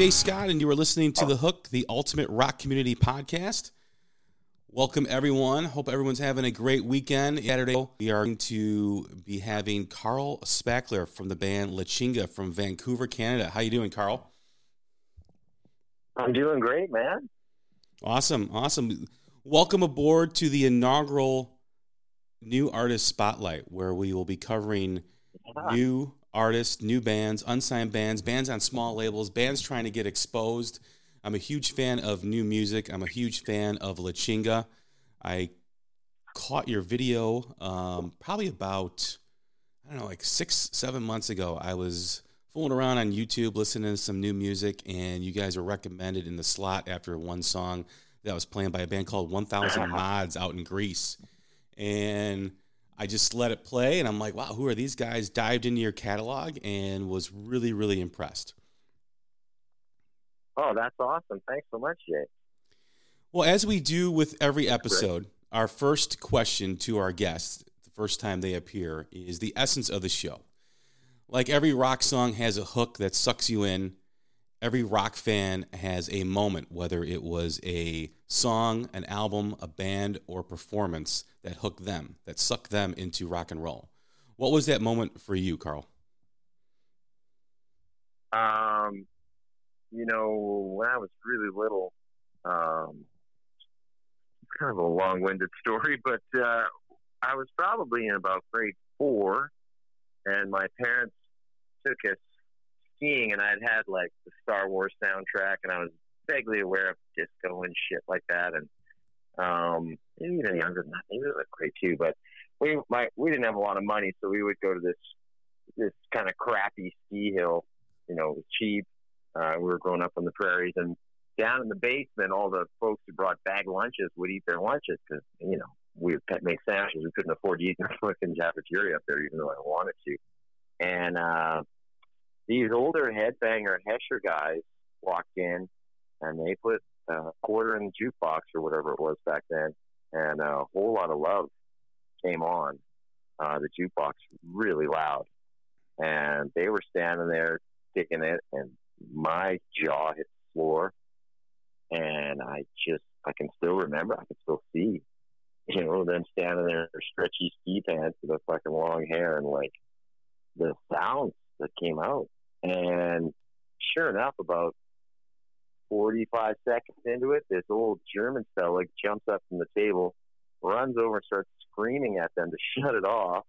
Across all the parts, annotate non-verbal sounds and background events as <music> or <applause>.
Jay Scott, and you are listening to The Hook, the Ultimate Rock Community Podcast. Welcome, everyone. Hope everyone's having a great weekend. Saturday, we are going to be having Carl Spackler from the band La Chinga from Vancouver, Canada. How you doing, Carl? I'm doing great, man. Awesome, awesome. Welcome aboard to the inaugural New Artist Spotlight, where we will be covering Yeah. new artists, new bands, unsigned bands, bands on small labels, bands trying to get exposed. I'm a huge fan of new music. I'm a huge fan of La Chinga. I caught your video um, probably about, I don't know, like six, seven months ago. I was fooling around on YouTube, listening to some new music, and you guys were recommended in the slot after one song that was playing by a band called 1000 Mods out in Greece. And I just let it play, and I'm like, wow, who are these guys? Dived into your catalog and was really, really impressed. Oh, that's awesome. Thanks so much, Jay. Well, as we do with every episode, our first question to our guests, the first time they appear, is the essence of the show. Like every rock song has a hook that sucks you in, every rock fan has a moment, whether it was a song, an album, a band, or performance that hooked them, that sucked them into rock and roll. What was that moment for you, Carl? Um, you know, when I was really little, um, it's kind of a long-winded story, <laughs> but uh, I was probably in about grade four, and my parents took us skiing, and I'd had like the Star Wars soundtrack, and I was vaguely aware of disco and shit like that, and um, maybe even younger than that, maybe it was like grade but we my we didn't have a lot of money, so we would go to this this kind of crappy ski hill. You know, it was cheap. Uh, we were growing up on the prairies, and down in the basement, all the folks who brought bag lunches would eat their lunches because you know we would make sandwiches. We couldn't afford to eat in the <laughs> fucking cafeteria up there, even though I wanted to. And uh, these older headbanger Hesher guys walked in, and they put a quarter in the jukebox or whatever it was back then, and a Whole Lotta Love came on uh, the jukebox really loud, and they were standing there kicking it, and my jaw hit the floor, and I just I can still remember, I can still see, you know, them standing there in their stretchy ski pants with their fucking long hair, and like the sounds that came out, and sure enough, about 45 seconds into it, this old German fella jumps up from the table, runs over and starts screaming at them to <laughs> shut it off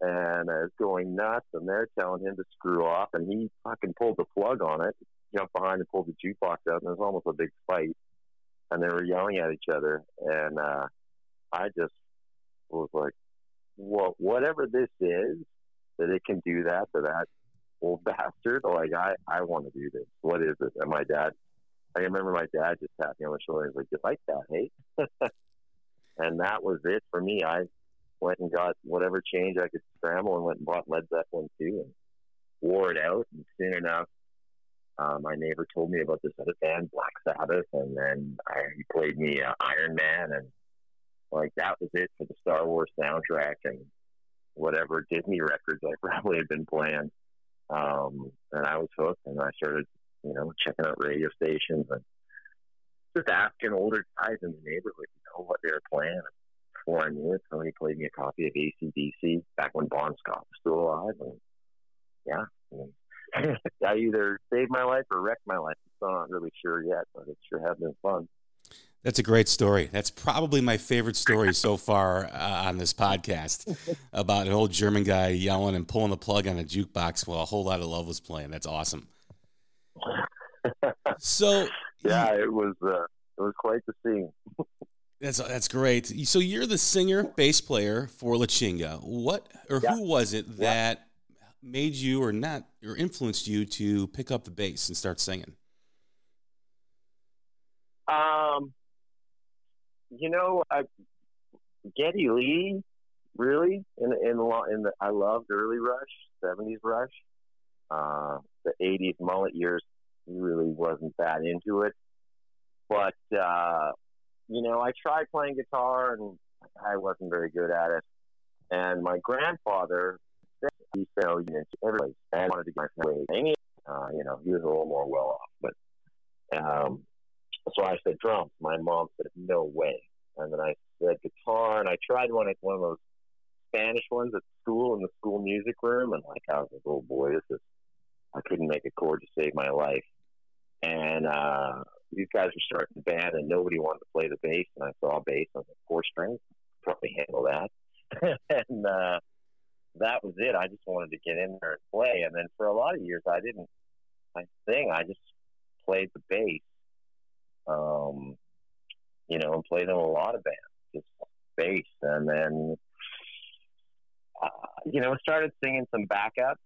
and uh, is going nuts. And they're telling him to screw off. And he fucking pulled the plug on it, jumped behind and pulled the jukebox out. And it was almost a big fight. And they were yelling at each other. And uh, I just was like, well, whatever this is, that it can do that to that old <laughs> bastard. Like, I, I want to do this. What is this? And my dad, I remember my dad just tapped me on the shoulder and was like, you like that, hey? <laughs> and that was it for me. I went and got whatever change I could scramble and went and bought Led Zeppelin II and wore it out. And soon enough, uh, my neighbor told me about this other band, Black Sabbath, and then I, he played me uh, Iron Man, and like that was it for the Star Wars soundtrack and whatever Disney records I <laughs> probably had been playing. Um, and I was hooked, and I started, you know, checking out radio stations and just asking older guys in the neighborhood, you know, what they were playing. Before I knew it, somebody played me a copy of ACDC back when Bon Scott was still alive. And yeah, I mean, <laughs> that either saved my life or wrecked my life. I'm still not really sure yet, but it sure has been fun. That's a great story. That's probably my favorite story so far uh, on this podcast <laughs> about an old German guy yelling and pulling the plug on a jukebox while a Whole Lotta Love was playing. That's awesome. So <laughs> yeah, it was uh, it was quite the scene. <laughs> That's that's great. So you're the singer, bass player for La Chinga. What or Yeah. who was it Yeah. that made you or not or influenced you to pick up the bass and start singing? Um, you know, I, Geddy Lee, really, in in the in the I loved early Rush, seventies Rush, uh, the eighties mullet years. Really wasn't that into it, but uh, you know, I tried playing guitar and I wasn't very good at it. And my grandfather, he said, "Oh, you know, everybody and wanted to get my way singing." Uh, you know, he was a little more well off, said drums. My mom said no way, and then I said guitar, and I tried one at one of those Spanish ones at school in the school music room, and like I was like, oh boy, this is. I couldn't make a chord to save my life, and uh, these guys were starting the band, and nobody wanted to play the bass, and I saw a bass, was like, four strings, probably handle that, <laughs> and uh, that was it. I just wanted to get in there and play, and then for a lot of years, I didn't. I sing. I just played the bass um, you know, and played in a lot of bands, just bass, and then, uh, you know, started singing some backups,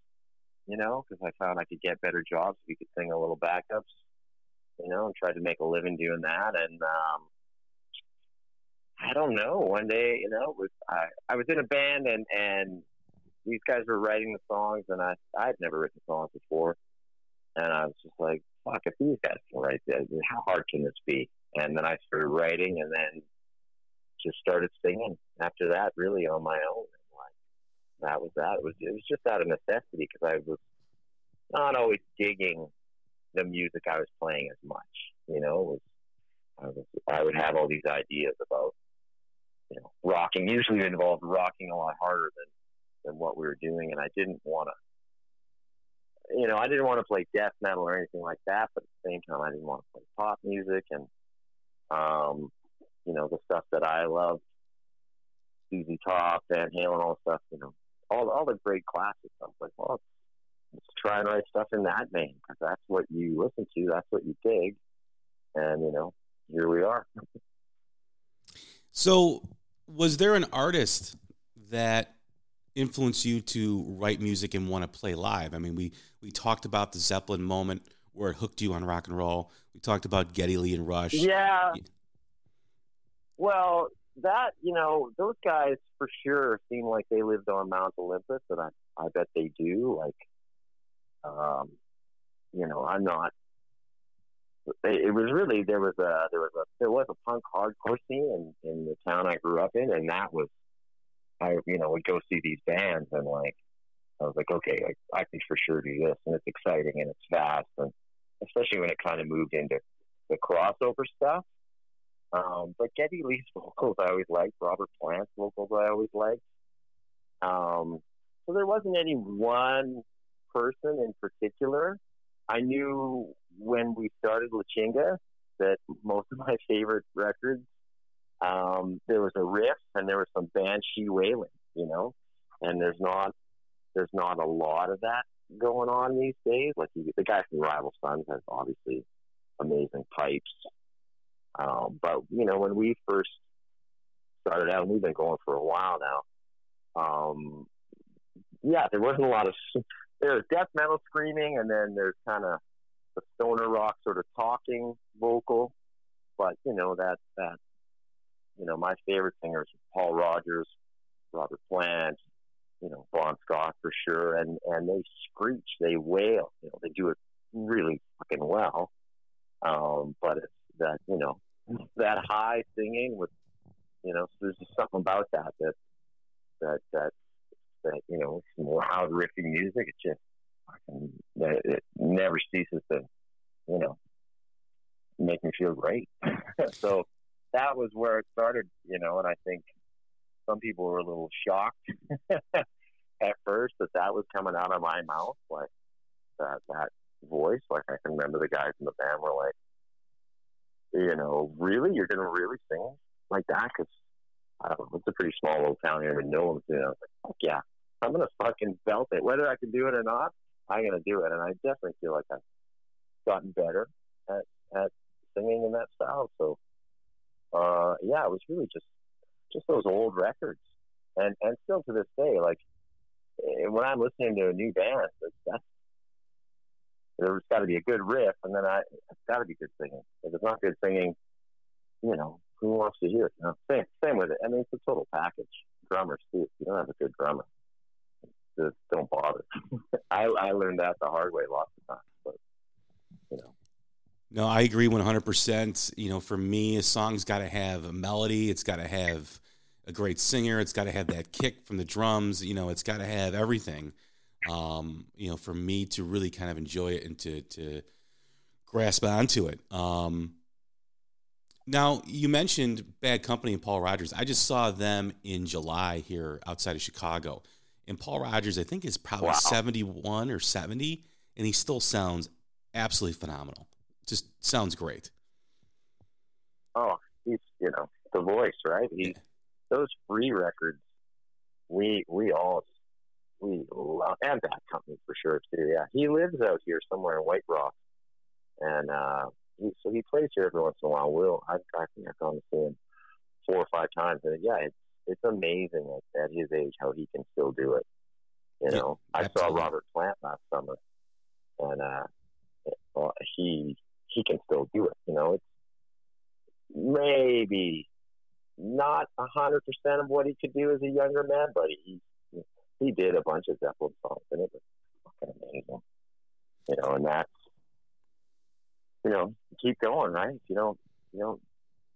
you know, because I found I could get better jobs if you could sing a little backups, you know, and tried to make a living doing that, and um, I don't know. One day, you know, was I I was in a band and and these guys were writing the songs, and I I'd never written songs before, and I was just like, fuck, if these guys can write this, how hard can this be? And then I started writing, and then just started singing. After that, really on my own, and like that was that. It was it was just out of necessity because I was not always digging the music I was playing as much. You know, was I was I would have all these ideas about you know rocking. Usually, involved rocking a lot harder than than what we were doing, and I didn't want to you know, I didn't want to play death metal or anything like that, but at the same time, I didn't want to play pop music and, um, you know, the stuff that I loved, ZZ Top, Van Halen, all stuff, you know, all all the great classics. I was like, well, let's try and write stuff in that vein because that's what you listen to, that's what you dig, and you know, here we are. So, was there an artist that influenced you to write music and want to play live? I mean, we we talked about the Zeppelin moment where it hooked you on rock and roll. We talked about Geddy Lee and Rush. Yeah. Well, that you know, those guys for sure seem like they lived on Mount Olympus, and I I bet they do. Like, um, you know, I'm not. It it was really there was a there was a there was a punk hardcore scene in in the town I grew up in, and that was I you know would go see these bands and like I was like okay I, I can for sure do this and it's exciting and it's fast and especially when it kind of moved into the crossover stuff. Um, but Geddy Lee's <laughs> vocals I always liked. Robert Plant's vocals I always liked. Um, so there wasn't any one person in particular. I knew when we started La Chinga that most of my favorite records, um, there was a riff and there was some banshee wailing, you know, and there's not there's not a lot of that going on these days. Like the guy from Rival Sons has obviously amazing pipes, um, but you know when we first started out, and we've been going for a while now. Um, yeah, there wasn't a lot of <laughs> there's death metal screaming, and then there's kind of the stoner rock sort of talking vocal. But you know that that you know my favorite singer is Paul Rodgers, Robert Plant, you know, Bon Scott for sure, and and they screech, they wail, you know, they do it really fucking well. Um, but it's that you know that high singing with you know, so there's just something about that that that that that you know, some loud riffing music. It just fucking it, it never ceases to you know make me feel great. <laughs> so that was where it started, you know, and I think some people were a little shocked <laughs> at first that that was coming out of my mouth, like that that voice. Like I can remember the guys in the band were like, you know, really, you're gonna really sing like that? Because I don't know, it's a pretty small little town here but no Newlands. You know, like, yeah, I'm gonna fucking belt it, whether I can do it or not. I'm gonna do it, and I definitely feel like I've gotten better at at singing in that style. So, uh, yeah, it was really just just those old records, and and still to this day, like eh, when I'm listening to a new band, that's, there's got to be a good riff, and then I it's got to be good singing. If it's not good singing, you know, who wants to hear it? Know, same same with it. I mean, it's a total package. Drummers too. If you don't have a good drummer, just don't bother. <laughs> I I learned that the hard way lots of times, but you know. No, I agree 100%. You know, for me, a song's got to have a melody, it's got to have a great singer, it's got to have that kick from the drums, you know, it's got to have everything. Um, you know, for me to really kind of enjoy it and to to grasp onto it. Um, now, you mentioned Bad Company and Paul Rodgers. I just saw them in July here outside of Chicago. And Paul Rodgers, I think, is probably Wow. 71 or 70, and he still sounds absolutely phenomenal. Just sounds great. oh, he's you know the voice, right? He those free records, we we all we love and that company for sure too. Yeah, he lives out here somewhere in White Rock, and uh, he, so he plays here every once in a while. Will I, I think I've gone to see him four or five times, and yeah, it's it's amazing at, at his age how he can still do it. You Yeah, know, I saw. Robert Plant last summer, and uh, well, he he can still do it. You know, it's maybe not a hundred percent of what he could do as a younger man, but he he did a bunch of Zeppelin songs, and it was fucking amazing. You know, and that's you know, keep going, right? If you don't you don't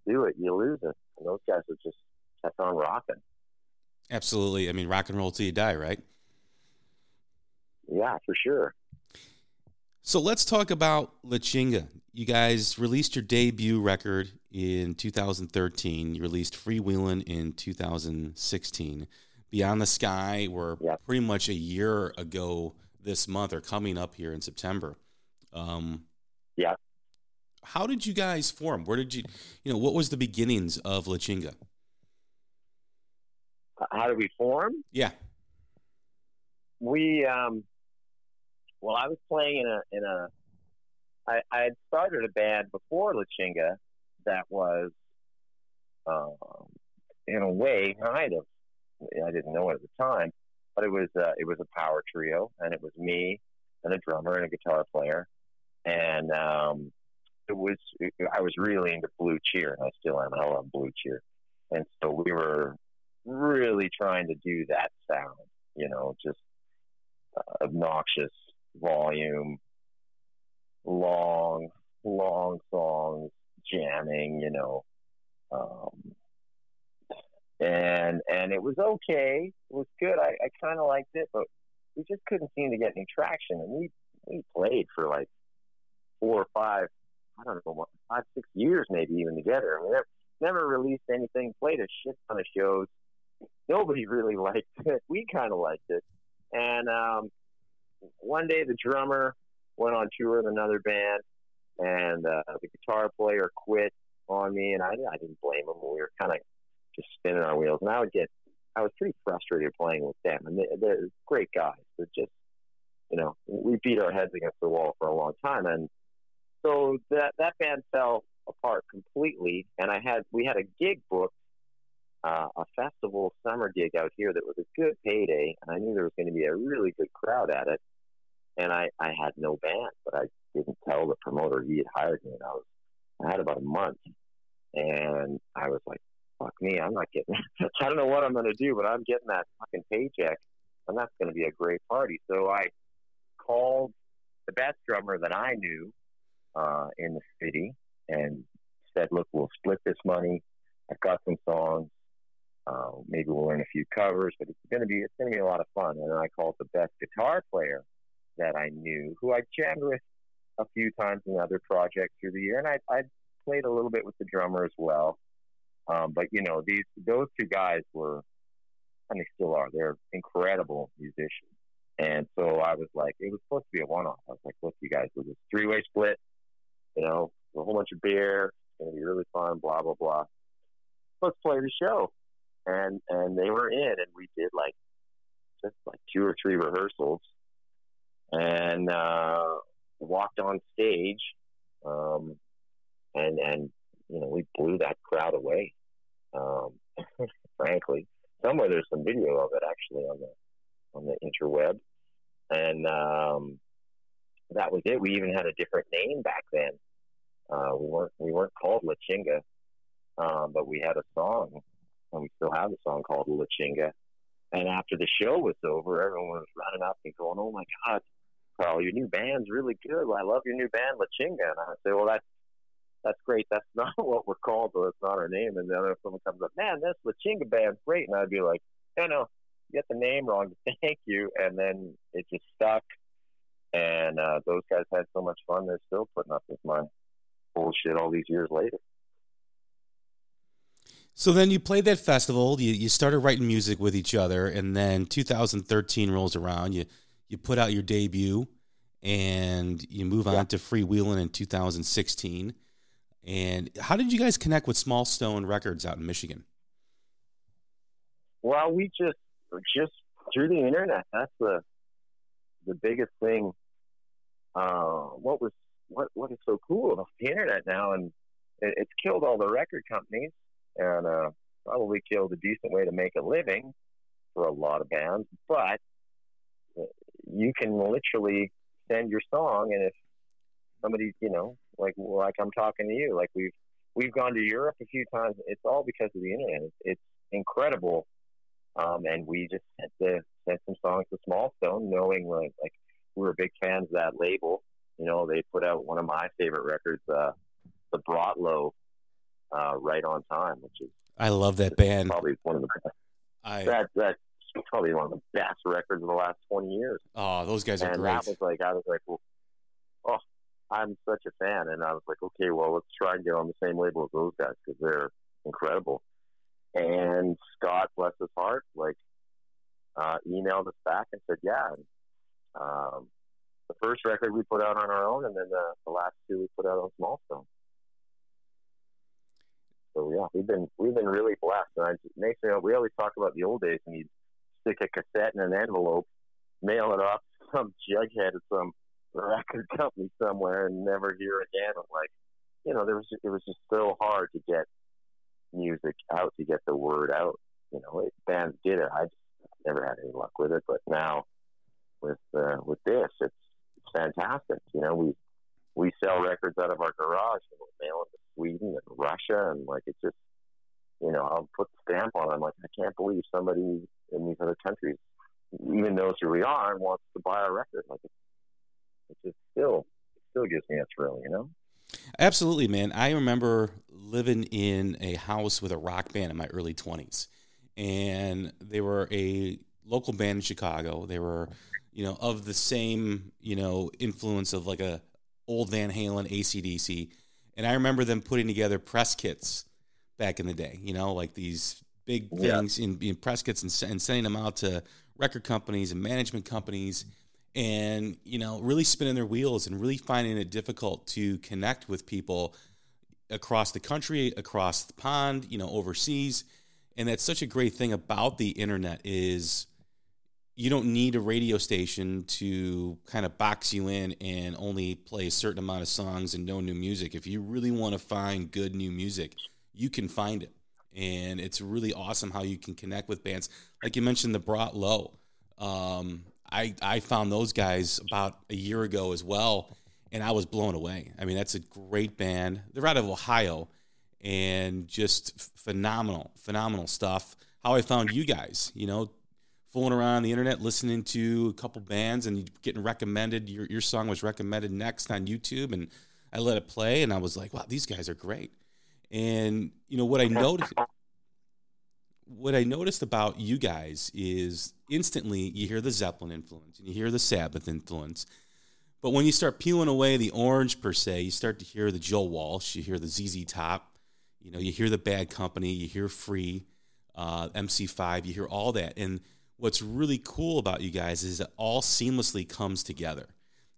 do it, you lose it. And those guys have just kept on rocking. Absolutely. I mean, rock and roll till you die, right? Yeah, for sure. So let's talk about La Chinga. You guys released your debut record in 2013. You released Freewheelin' in 2016. Beyond the Sky were Yep. pretty much a year ago this month or coming up here in September. Um, Yeah. How did you guys form? Where did you, you know, what was the beginnings of La Chinga? How did we form? Yeah. we um well i was playing in a in a i i had started a band before la chinga that was um in a way kind of. I didn't know it at the time but it was uh, it was a power trio and it was me and a drummer and a guitar player. And um it was i was really into blue cheer and i still am i love blue cheer. And so we were really trying to do that sound you know just uh, obnoxious volume, long, long songs, jamming, you know. Um, and and it was okay. It was good. I, I kind of liked it, but we just couldn't seem to get any traction. And we we played for like four or five, I don't know, five six years maybe even together. We never, never released anything. Played a shit ton of shows. Nobody really <laughs> liked it. We kind of liked it. And um, one day the drummer went on tour with another band, and uh, the guitar player quit on me, and I, I didn't blame him. We were kind of just spinning our wheels, and I would get, I was pretty frustrated playing with them, and they, they're great guys, but just, you know, we beat our heads against the wall for a long time, and so that that band fell apart completely, and I had we had a gig booked uh, a festival summer gig out here that was a good payday, and I knew there was going to be a really good crowd at it. And I, I had no band, but I didn't tell the promoter he had hired me. And I was, I had about a month, and I was like, fuck me, I'm not getting. <laughs> I don't know what I'm gonna do, but I'm getting that fucking paycheck, and that's gonna be a great party. So I called the best drummer that I knew uh, in the city and said, "Look, we'll split this money. I've got some songs. Uh, maybe we'll learn a few covers, but it's gonna be it's gonna be a lot of fun." And I called the best guitar player that I knew, who I jammed with a few times in other projects through the year, and I I played a little bit with the drummer as well. Um, but you know, these those two guys were, and they still are. They're incredible musicians. And so I was like, it was supposed to be a one-off. I was like, look, you guys, we'll just three-way split. You know, a whole bunch of beer. It's gonna be really fun. Blah blah blah. Let's play the show. And and they were in, and we did like just like two or three rehearsals, and uh, walked on stage. Um, and and you know we blew that crowd away. Um, <laughs> frankly, somewhere there's some video of it actually on the on the interweb, and um, that was it. We even had a different name back then. Uh, we weren't we weren't called La Chinga, um, but we had a song, and we still have a song called La Chinga. And after the show was over, everyone was running up and going, "Oh my God, Carl, your new band's really good. I love your new band, La Chinga." And I say, "Well, that's that's great. That's <laughs> not what we're called, though. It's not our name." And then if someone comes up, "Man, this La Chinga band's great," and I'd be like, "No, no, you get the name wrong. <laughs> Thank you." And then it just stuck. And uh, those guys had so much fun. They're still putting up with my bullshit all these years later. So then you played that festival. You, you started writing music with each other, and then 2013 rolls around. You you put out your debut, and you move on Yeah. to Freewheeling in 2016. And how did you guys connect with Small Stone Records out in Michigan? Well, we just just through the internet. That's the the biggest thing. Uh, what was what what is so cool about the internet now, and it, it's killed all the record companies, and uh, probably killed a decent way to make a living for a lot of bands. But you can literally send your song, and if somebody, you know, like like I'm talking to you, like we've we've gone to Europe a few times. It's all because of the internet. It's, it's incredible um, and we just sent the sent some songs to Small Stone, knowing like, like we were big fans of that label. You know, they put out one of my favorite records, uh, the Brought Low, uh, right on time, which is I love that band. probably one of the best. I That that's probably one of the best records of the last twenty years. oh, those guys are and great. that was like I was like, well, oh, I'm such a fan, and I was like, okay, well, let's try and get on the same label as those guys because they're incredible. And Scott, bless his heart, like uh, emailed us back and said, yeah. And, um, the first record we put out on our own, and then the, the last two we put out on Small Stone. So yeah, we've been we've been really blessed. And I, makes me we always talk about the old days, and you'd stick a cassette in an envelope, mail it off to some <laughs> jughead at some record company somewhere, and never hear again. I'm like, you know, there was it was just so hard to get music out, to get the word out. You know, it, bands did it. I just never had any luck with it, but now with uh, with this, it's it's fantastic. You know, we we sell records out of our garage and we'll mail them to Sweden and Russia, and like it's just, you know, I'll put the stamp on. it. I'm like, I can't believe somebody in these other countries even knows who we are and wants to buy our record. Like, it just still it still gives me a thrill, you know. Absolutely, man. I remember living in a house with a rock band in my early 20s. And they were a local band in Chicago. They were, you know, of the same, you know, influence of like a old Van Halen, ACDC. And I remember them putting together press kits back in the day, you know, like these big Yeah. things in, in press kits and, and sending them out to record companies and management companies and you know really spinning their wheels and really finding it difficult to connect with people across the country across the pond you know overseas and that's such a great thing about the internet is you don't need a radio station to kind of box you in and only play a certain amount of songs and no new music if you really want to find good new music you can find it and it's really awesome how you can connect with bands like you mentioned the brought low um, I, I found those guys about a year ago as well and i was blown away i mean that's a great band they're out of ohio and just phenomenal, phenomenal stuff. How I found you guys, you know, fooling around on the internet, listening to a couple bands, and getting recommended. Your your song was recommended next on YouTube, and I let it play, and I was like, wow, these guys are great. And you know what I noticed. What I noticed about you guys is instantly you hear the Zeppelin influence and you hear the Sabbath influence, but when you start peeling away the orange per se, you start to hear the Joe Walsh, you hear the ZZ Top, you know, you hear the Bad Company, you hear Free, uh, MC5, you hear all that. And what's really cool about you guys is it all seamlessly comes together.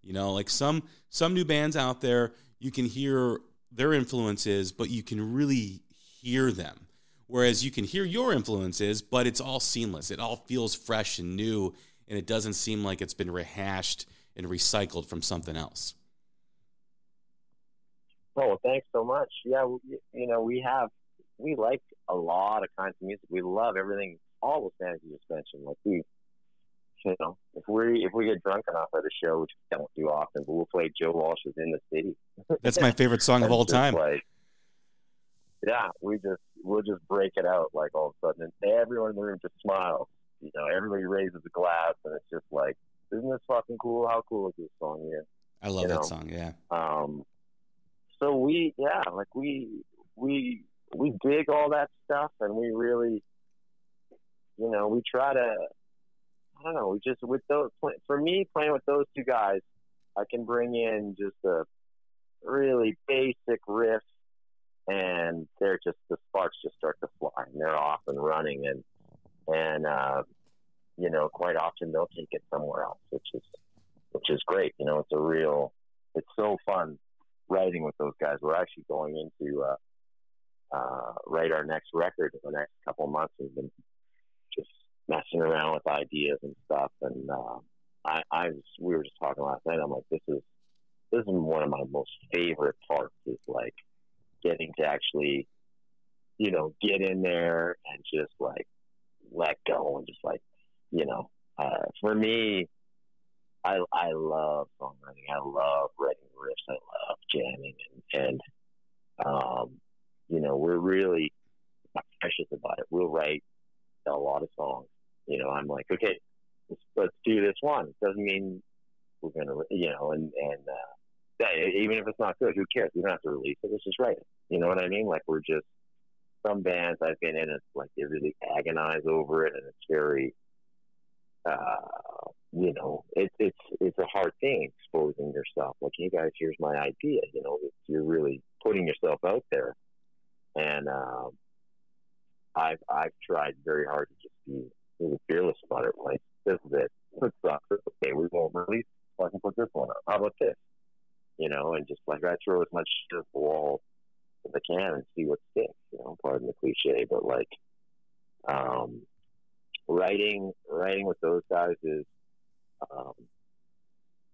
You know, like some some new bands out there, you can hear their influences, but you can really hear them. Whereas you can hear your influences, but it's all seamless. It all feels fresh and new, and it doesn't seem like it's been rehashed and recycled from something else. Oh, well, thanks so much. Yeah, we, you know, we have, we like a lot of kinds of music. We love everything, all the bands you just mentioned. Like we, you know, if we if we get drunk enough at a show, which we don't do often, but we'll play Joe Walsh's "In the City." That's my favorite song of <laughs> all time. Like, yeah, we just we'll just break it out like all of a sudden, and everyone in the room just smiles. You know, everybody raises a glass, and it's just like, isn't this fucking cool? How cool is this song here? I love you that know. song. Yeah. Um, so we, yeah, like we, we, we dig all that stuff, and we really, you know, we try to, I don't know, just with those. For me, playing with those two guys, I can bring in just a really basic riff, and they're just the sparks just start to fly, and they're off and running, and and uh, you know, quite often they'll take it somewhere else, which is which is great. You know, it's a real, it's so fun writing with those guys. We're actually going into uh, uh, write our next record in the next couple months. We've been messing around with ideas and stuff, and uh, I, I was, we were just talking last night. I'm like, this is this is one of my most favorite parts. Is like getting to actually, you know, get in there and just like let go and just like, you know, uh, for me, I I love songwriting. I love writing riffs. I love jamming and and um, you know we're really precious about it. We'll write a lot of songs. You know, I'm like, okay, let's, let's do this one. It doesn't mean we're gonna, you know, and and uh, that, even if it's not good, who cares? We don't have to release it. Let's just write it. You know what I mean? Like we're just some bands I've been in. It's like they really agonize over it, and it's very uh, you know, it's it's it's a hard thing exposing yourself. Like, hey guys, here's my idea. You know, it's, you're really putting yourself out there, and um, I've I've tried very hard to just be really fearless about it. Like, this is it. This sucks. Okay, we won't release. I can put this one up. How about this? You know, and just like I throw as much shit at the wall as I can and see what sticks. You know, pardon the cliche, but like, um, writing writing with those guys is um,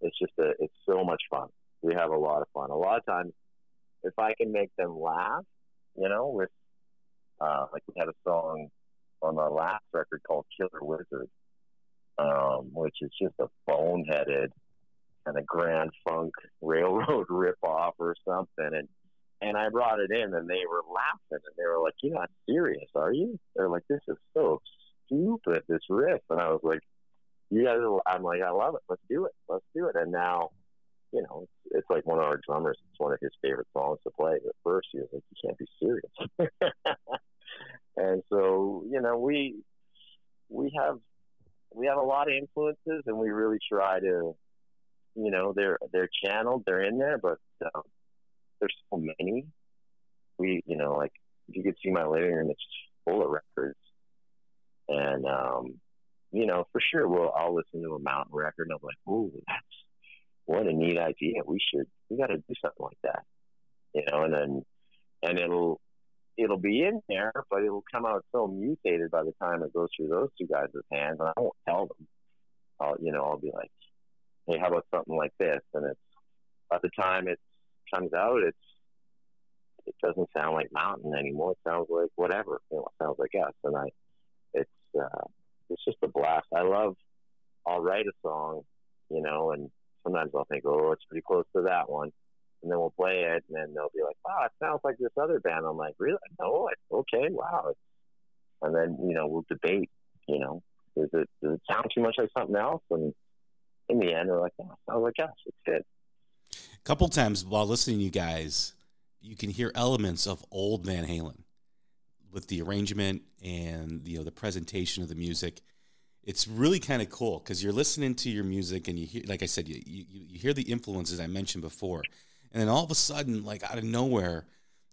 it's just a it's so much fun. We have a lot of fun. A lot of times, if I can make them laugh, you know, with uh, like we had a song on our last record called Killer Wizard, um, which is just a boneheaded kind of grand funk railroad <laughs> rip off or something, and and I brought it in, and they were laughing, and they were like, "You're not serious, are you?" They're like, "This is so stupid, this riff," and I was like, "You guys," are, I'm like, "I love it. Let's do it. Let's do it." And now, you know, it's, it's like one of our drummers. It's one of his favorite songs to play. But first, he was like, "You can't be serious." <laughs> and so, you know, we we have we have a lot of influences, and we really try to, you know, they're they're channeled, they're in there, but um, there's so many. We, you know, like if you could see my living room, it's full of records, and um, you know, for sure, we'll I'll listen to a mountain record, and I'm like, "Ooh, that's what a neat idea. We should, we got to do something like that," you know, and then and it'll it'll be in there, but it'll come out so mutated by the time it goes through those two guys' hands, and I won't tell them. I'll, you know, I'll be like, "Hey, how about something like this?" And it's by the time it comes out, it's it doesn't sound like mountain anymore. It sounds like whatever. You know, it sounds like us, and I, it's uh, it's just a blast. I love. I'll write a song, you know, and sometimes I'll think, oh, it's pretty close to that one, and then we'll play it, and then they'll be like, "Wow, it sounds like this other band." I'm like, "Really? No, it's okay, wow." And then you know we'll debate. You know, does it does it sound too much like something else? And in the end, we're like, "Yeah, it sounds like us. It's good." A couple times while listening to you guys, you can hear elements of old Van Halen with the arrangement and you know the presentation of the music. It's really kind of cool because you're listening to your music and you hear, like I said, you, you you hear the influences I mentioned before, and then all of a sudden, like out of nowhere,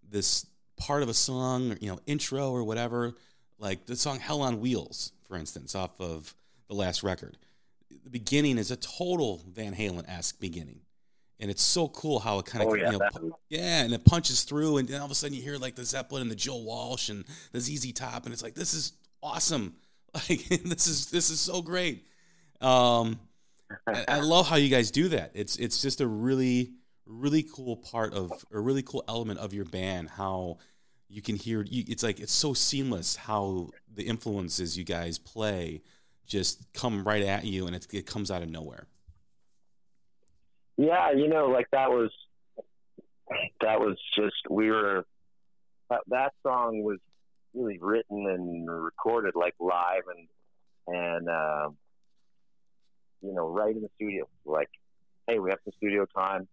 this part of a song, you know, intro or whatever, like the song "Hell on Wheels," for instance, off of the last record. The beginning is a total Van Halen esque beginning, and it's so cool how it kind of Oh, yeah, you know, pu- yeah, and it punches through, and then all of a sudden you hear like the Zeppelin and the Joe Walsh and the ZZ Top, and it's like this is awesome. <laughs> Like this is this is so great. Um, I, I love how you guys do that. It's it's just a really really cool part of a really cool element of your band. How you can hear you, it's like it's so seamless how the influences you guys play just come right at you, and it, it comes out of nowhere. Yeah, you know, like that was that was just we were that, that song was really written and recorded like live and and um, you know right in the studio. Like, hey, we have some studio time.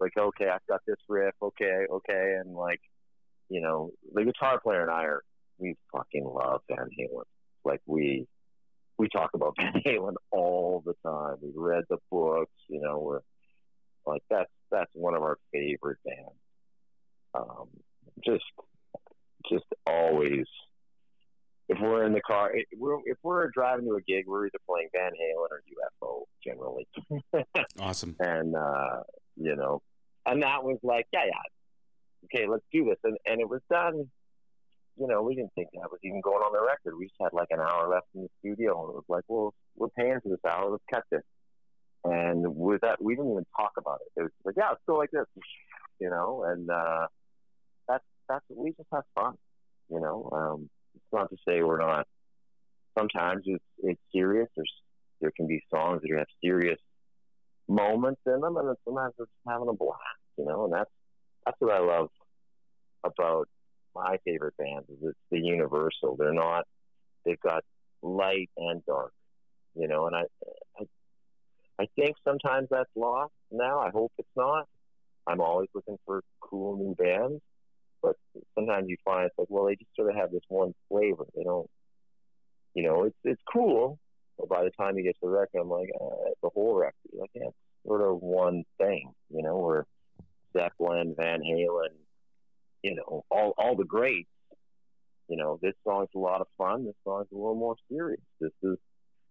Like, okay, I've got this riff. Okay, okay, and like, you know, the guitar player and I are we fucking love Van Halen. Like we we talk about <laughs> Van Halen all the time. We read the books. You know, we're like that's that's one of our favorite bands. Um, just just always, if we're in the car, if we're, if we're driving to a gig, we're either playing Van Halen or UFO generally, <laughs> Awesome. and uh, you know, and that was like, yeah, yeah, okay, let's do this, and and it was done. You know, we didn't think that was even going on the record. We just had like an hour left in the studio, and it was like, well, we're paying for this hour. Let's cut this. And with that, we didn't even talk about it. It was like, yeah, let's go like this, you know. And uh, that's that's we just have fun, you know. Um, it's not to say we're not. Sometimes it's it's serious. There's there can be songs that have serious moments in them, and sometimes it's having a blast, you know. And that's that's what I love about my favorite bands is it's the universal. They're not. They've got light and dark, you know. And I, I I think sometimes that's lost now. I hope it's not. I'm always looking for cool new bands, but sometimes you find it's like, well, they just sort of have this one flavor. They don't, you know, it's it's cool. By the time you get to the record, I'm like, uh, the whole record, like, yeah, sort of one thing, you know, where Zeppelin, Van Halen, you know, all all the greats. You know, this song's a lot of fun. This song's a little more serious. This is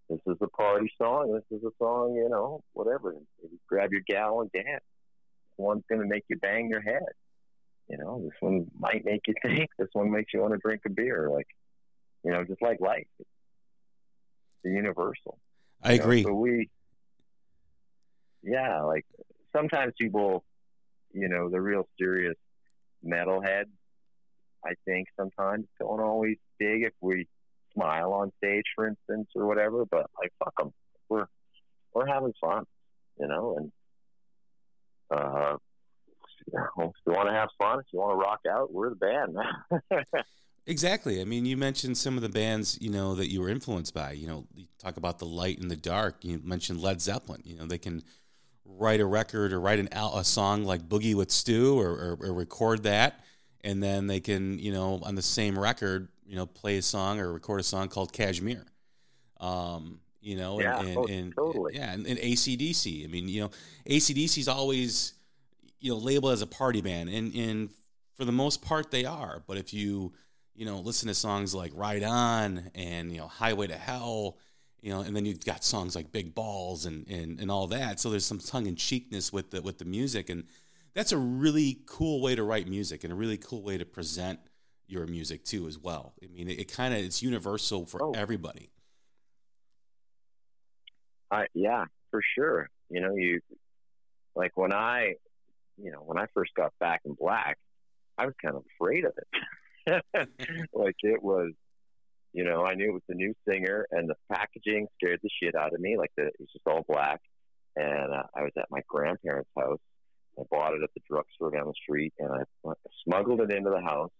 this is a party song. This is a song, you know, whatever. Grab your gal and dance. One's going to make you bang your head. You know, this one might make you think. This one makes you want to drink a beer. Like, you know, just like life. It's the universal. I you know? agree. So we, yeah, like sometimes people, you know, the real serious metalhead, I think sometimes don't always dig if we smile on stage, for instance, or whatever. But like, fuck them. We're we're having fun, you know. And uh, you <laughs> know, if you want to have fun, if you want to rock out, we're the band. <laughs> Exactly. I mean, you mentioned some of the bands, you know, that you were influenced by. You know, you talk about the light and the dark. You mentioned Led Zeppelin. You know, they can write a record or write an a song like Boogie with Stu or, or, or record that, and then they can, you know, on the same record, you know, play a song or record a song called Kashmir. Um, you know, Yeah, and, and, oh, and totally. yeah, and, and ACDC. I mean, you know, ACDC is always, you know, labeled as a party band, and and for the most part they are. But if you you know, listen to songs like Ride On and, you know, Highway to Hell, you know, and then you've got songs like Big Balls and, and, and all that. So there's some tongue in cheekness with the, with the music. And that's a really cool way to write music and a really cool way to present your music too, as well. I mean, it, it kind of, it's universal for Oh. everybody. I yeah, for sure. You know, you like when I, you know, when I first got back in black, I was kind of afraid of it. <laughs> <laughs> like it was, you know, I knew it was the new singer, and the packaging scared the shit out of me. Like the, it was just all black, and uh, I was at my grandparents' house, I bought it at the drugstore down the street, and I smuggled it into the house.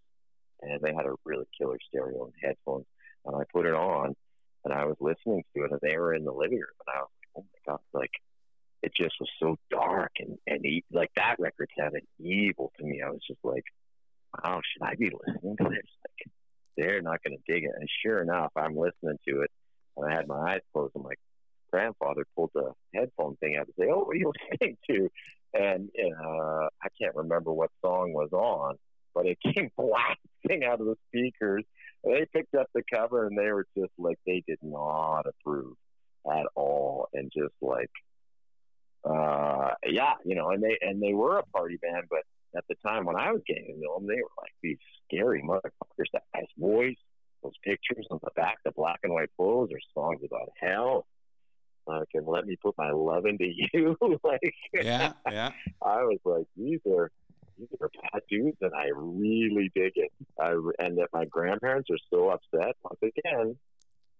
And they had a really killer stereo and headphones, and I put it on, and I was listening to it, and they were in the living room, and I was like, "Oh my god!" Like it just was so dark, and and e- like that record sounded evil to me. I was just like, "Wow, should I be listening to this?" Like they're not going to dig it. And sure enough, I'm listening to it, and I had my eyes closed, and my grandfather pulled the headphone thing out and say, "Oh, what are you <laughs> listening to?" And uh, I can't remember what song was on, but it <laughs> came blasting out of the speakers. And they picked up the cover, and they were just like they did not approve at all, and just like, uh, yeah, you know, and they and they were a party band, but at the time when I was getting to know them, they were like these scary motherfuckers. That guy's voice, those pictures on the back, the black and white photos, are songs about hell. Like, and let me put my love into <laughs> you. like, Yeah, yeah. <laughs> I was like, these are these are bad dudes, and I really dig it. I and that my grandparents are so upset. Once again,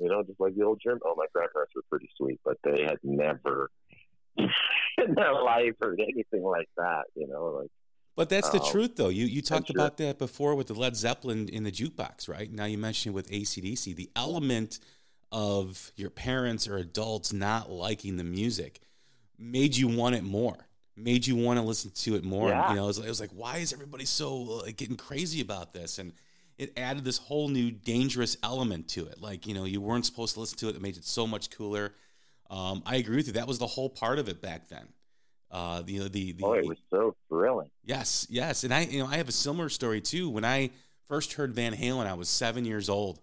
you know, just like the old German. Oh, my grandparents were pretty sweet, but they had never <laughs> in their life heard anything like that. You know, like But that's the Oh, truth, though. You you talked about that before with the Led Zeppelin in the jukebox, right? Now you mentioned it with ACDC, the element of your parents or adults not liking the music made you want it more, made you want to listen to it more. Yeah. You know, it was, it was like, why is everybody so like getting crazy about this? And it added this whole new dangerous element to it. Like, you know, you weren't supposed to listen to it. It made it so much cooler. Um, I agree with you. That was the whole part of it back then. Uh, the, the, the, oh, it was so thrilling. Yes, yes, and I, you know, I have a similar story too. When I first heard Van Halen, I was seven years old,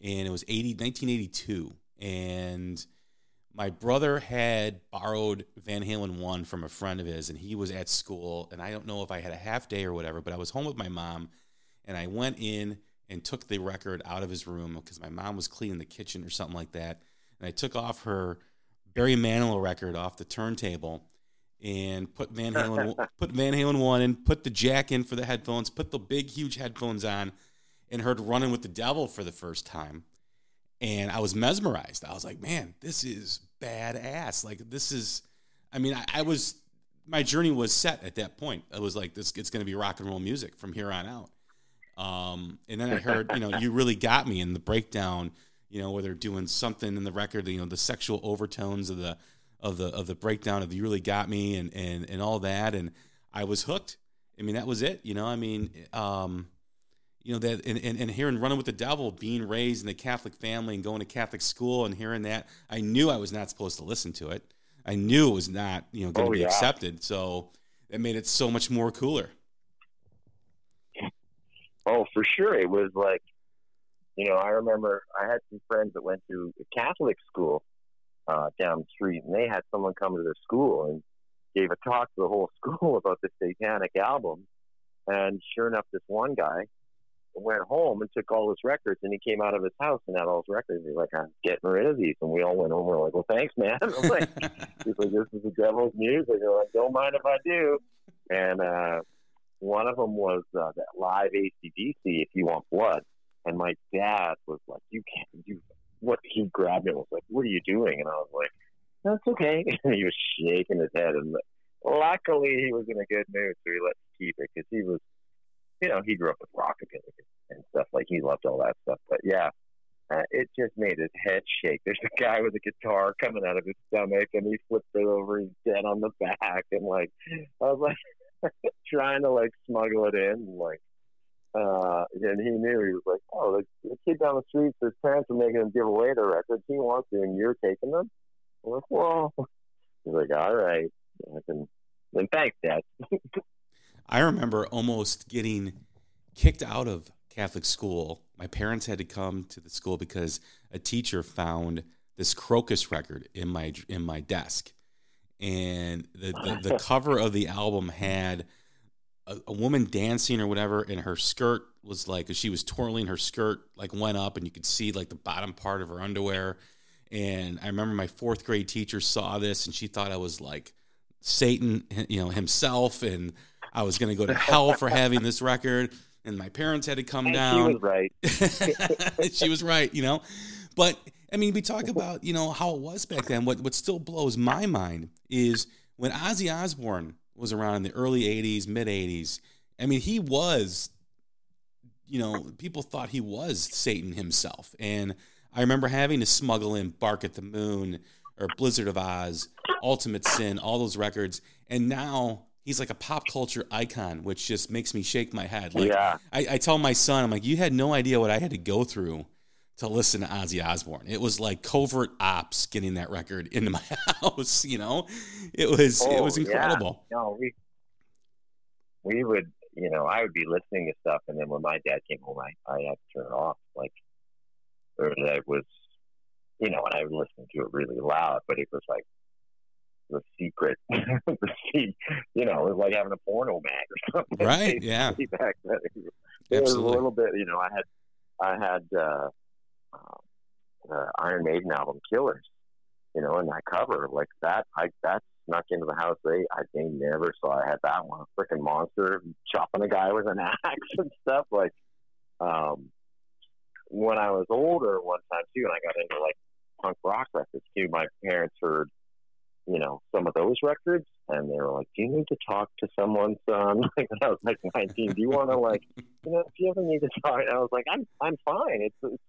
and it was 80, 1982, and my brother had borrowed Van Halen one from a friend of his, and he was at school, and I don't know if I had a half day or whatever, but I was home with my mom, and I went in and took the record out of his room because my mom was cleaning the kitchen or something like that, and I took off her Barry Manilow record off the turntable and put Van <laughs> Halen put Van Halen one in, put the jack in for the headphones, put the big huge headphones on, and heard "Running with the Devil" for the first time, and I was mesmerized. I was like, "Man, this is badass! Like this is." I mean, I, I was my journey was set at that point. I was like, "This it's going to be rock and roll music from here on out." Um, and then I heard, you know, you really got me in the breakdown. You know, where they're doing something in the record, you know, the sexual overtones of the of the of the breakdown of you really got me and and and all that and I was hooked. I mean that was it, you know. I mean um you know that and, and, and hearing running with the devil being raised in a Catholic family and going to Catholic school and hearing that I knew I was not supposed to listen to it. I knew it was not, you know, going to Oh, be yeah. accepted. So it made it so much more cooler. Oh, for sure. It was like, you know, I remember I had some friends that went to a Catholic school uh, down the street, and they had someone come to their school and gave a talk to the whole <laughs> school about the Satanic album. And sure enough, this one guy went home and took all his records, and he came out of his house and had all his records. He's like, "I'm getting rid of these," and we all went home. We're like, "Well, thanks, man." <laughs> I'm like, He's like, "This is the devil's music." They're like, "Don't mind if I do." And uh, one of them was uh, that live ACDC, "If You Want Blood," and my dad was like, "You can't do what?" He grabbed it and was like, "What are you doing?" And I was like, "That's okay." <laughs> And he was shaking his head, and luckily he was in a good mood, so he let me keep it because he was, you know, he grew up with rockabilly and stuff. Like he loved all that stuff. But yeah, uh, it just made his head shake. There's a guy with a guitar coming out of his stomach, and he flipped it over. He's dead on the back, and like I was like <laughs> trying to like smuggle it in, like. Uh, and he knew he was like, oh, the, the kid down the street, his parents are making him give away the records. He wants to, and you're taking them. I'm like, well, <laughs> he's like, all right. I can, then thanks, Dad. I remember almost getting kicked out of Catholic school. My parents had to come to the school because a teacher found this Krokus record in my in my desk, and the the, the <laughs> cover of the album had a, a woman dancing or whatever, and her skirt was like she was twirling her skirt like went up, and you could see like the bottom part of her underwear. And I remember my fourth grade teacher saw this, and she thought I was like Satan, you know, himself, and I was going to go to hell for having this record. And my parents had to come And she down. was right. <laughs> she was right, you know. But I mean, we talk about you know how it was back then. What what still blows my mind is when Ozzy Osbourne was around in the early 80s, mid 80s. I mean, he was, you know, people thought he was Satan himself. And I remember having to smuggle in Bark at the Moon or Blizzard of Ozz, Ultimate Sin, all those records. And now he's like a pop culture icon, which just makes me shake my head. Like, yeah, I, I tell my son, I'm like, you had no idea what I had to go through to listen to Ozzy Osbourne. It was like covert ops getting that record into my <laughs> house. You know, it was it Oh, was yeah. incredible. no, we we would, you know, I would be listening to stuff, and then when my dad came home, I I had to turn it off, like, or that was, you know, and I would listen to it really loud, but it was like the secret, <laughs> the se- you know, it was like having a porno mag or something. Right, <laughs> yeah. Back then. It was a little bit, you know, I had, I had uh, uh, the Iron Maiden album Killers, you know, and that cover like that, I that snuck into the house. They, I think, never saw. I had that one, a freaking monster chopping a guy with an <laughs> axe and stuff. Like, um, when I was older, one time too, and I got into like punk rock records too. My parents heard, you know, some of those records, and they were like, "Do you need to talk to someone, son?" <laughs> Like I was like nineteen, do you want to like, you know, if you ever need to talk? And I was like, "I'm, I'm fine. It's, it's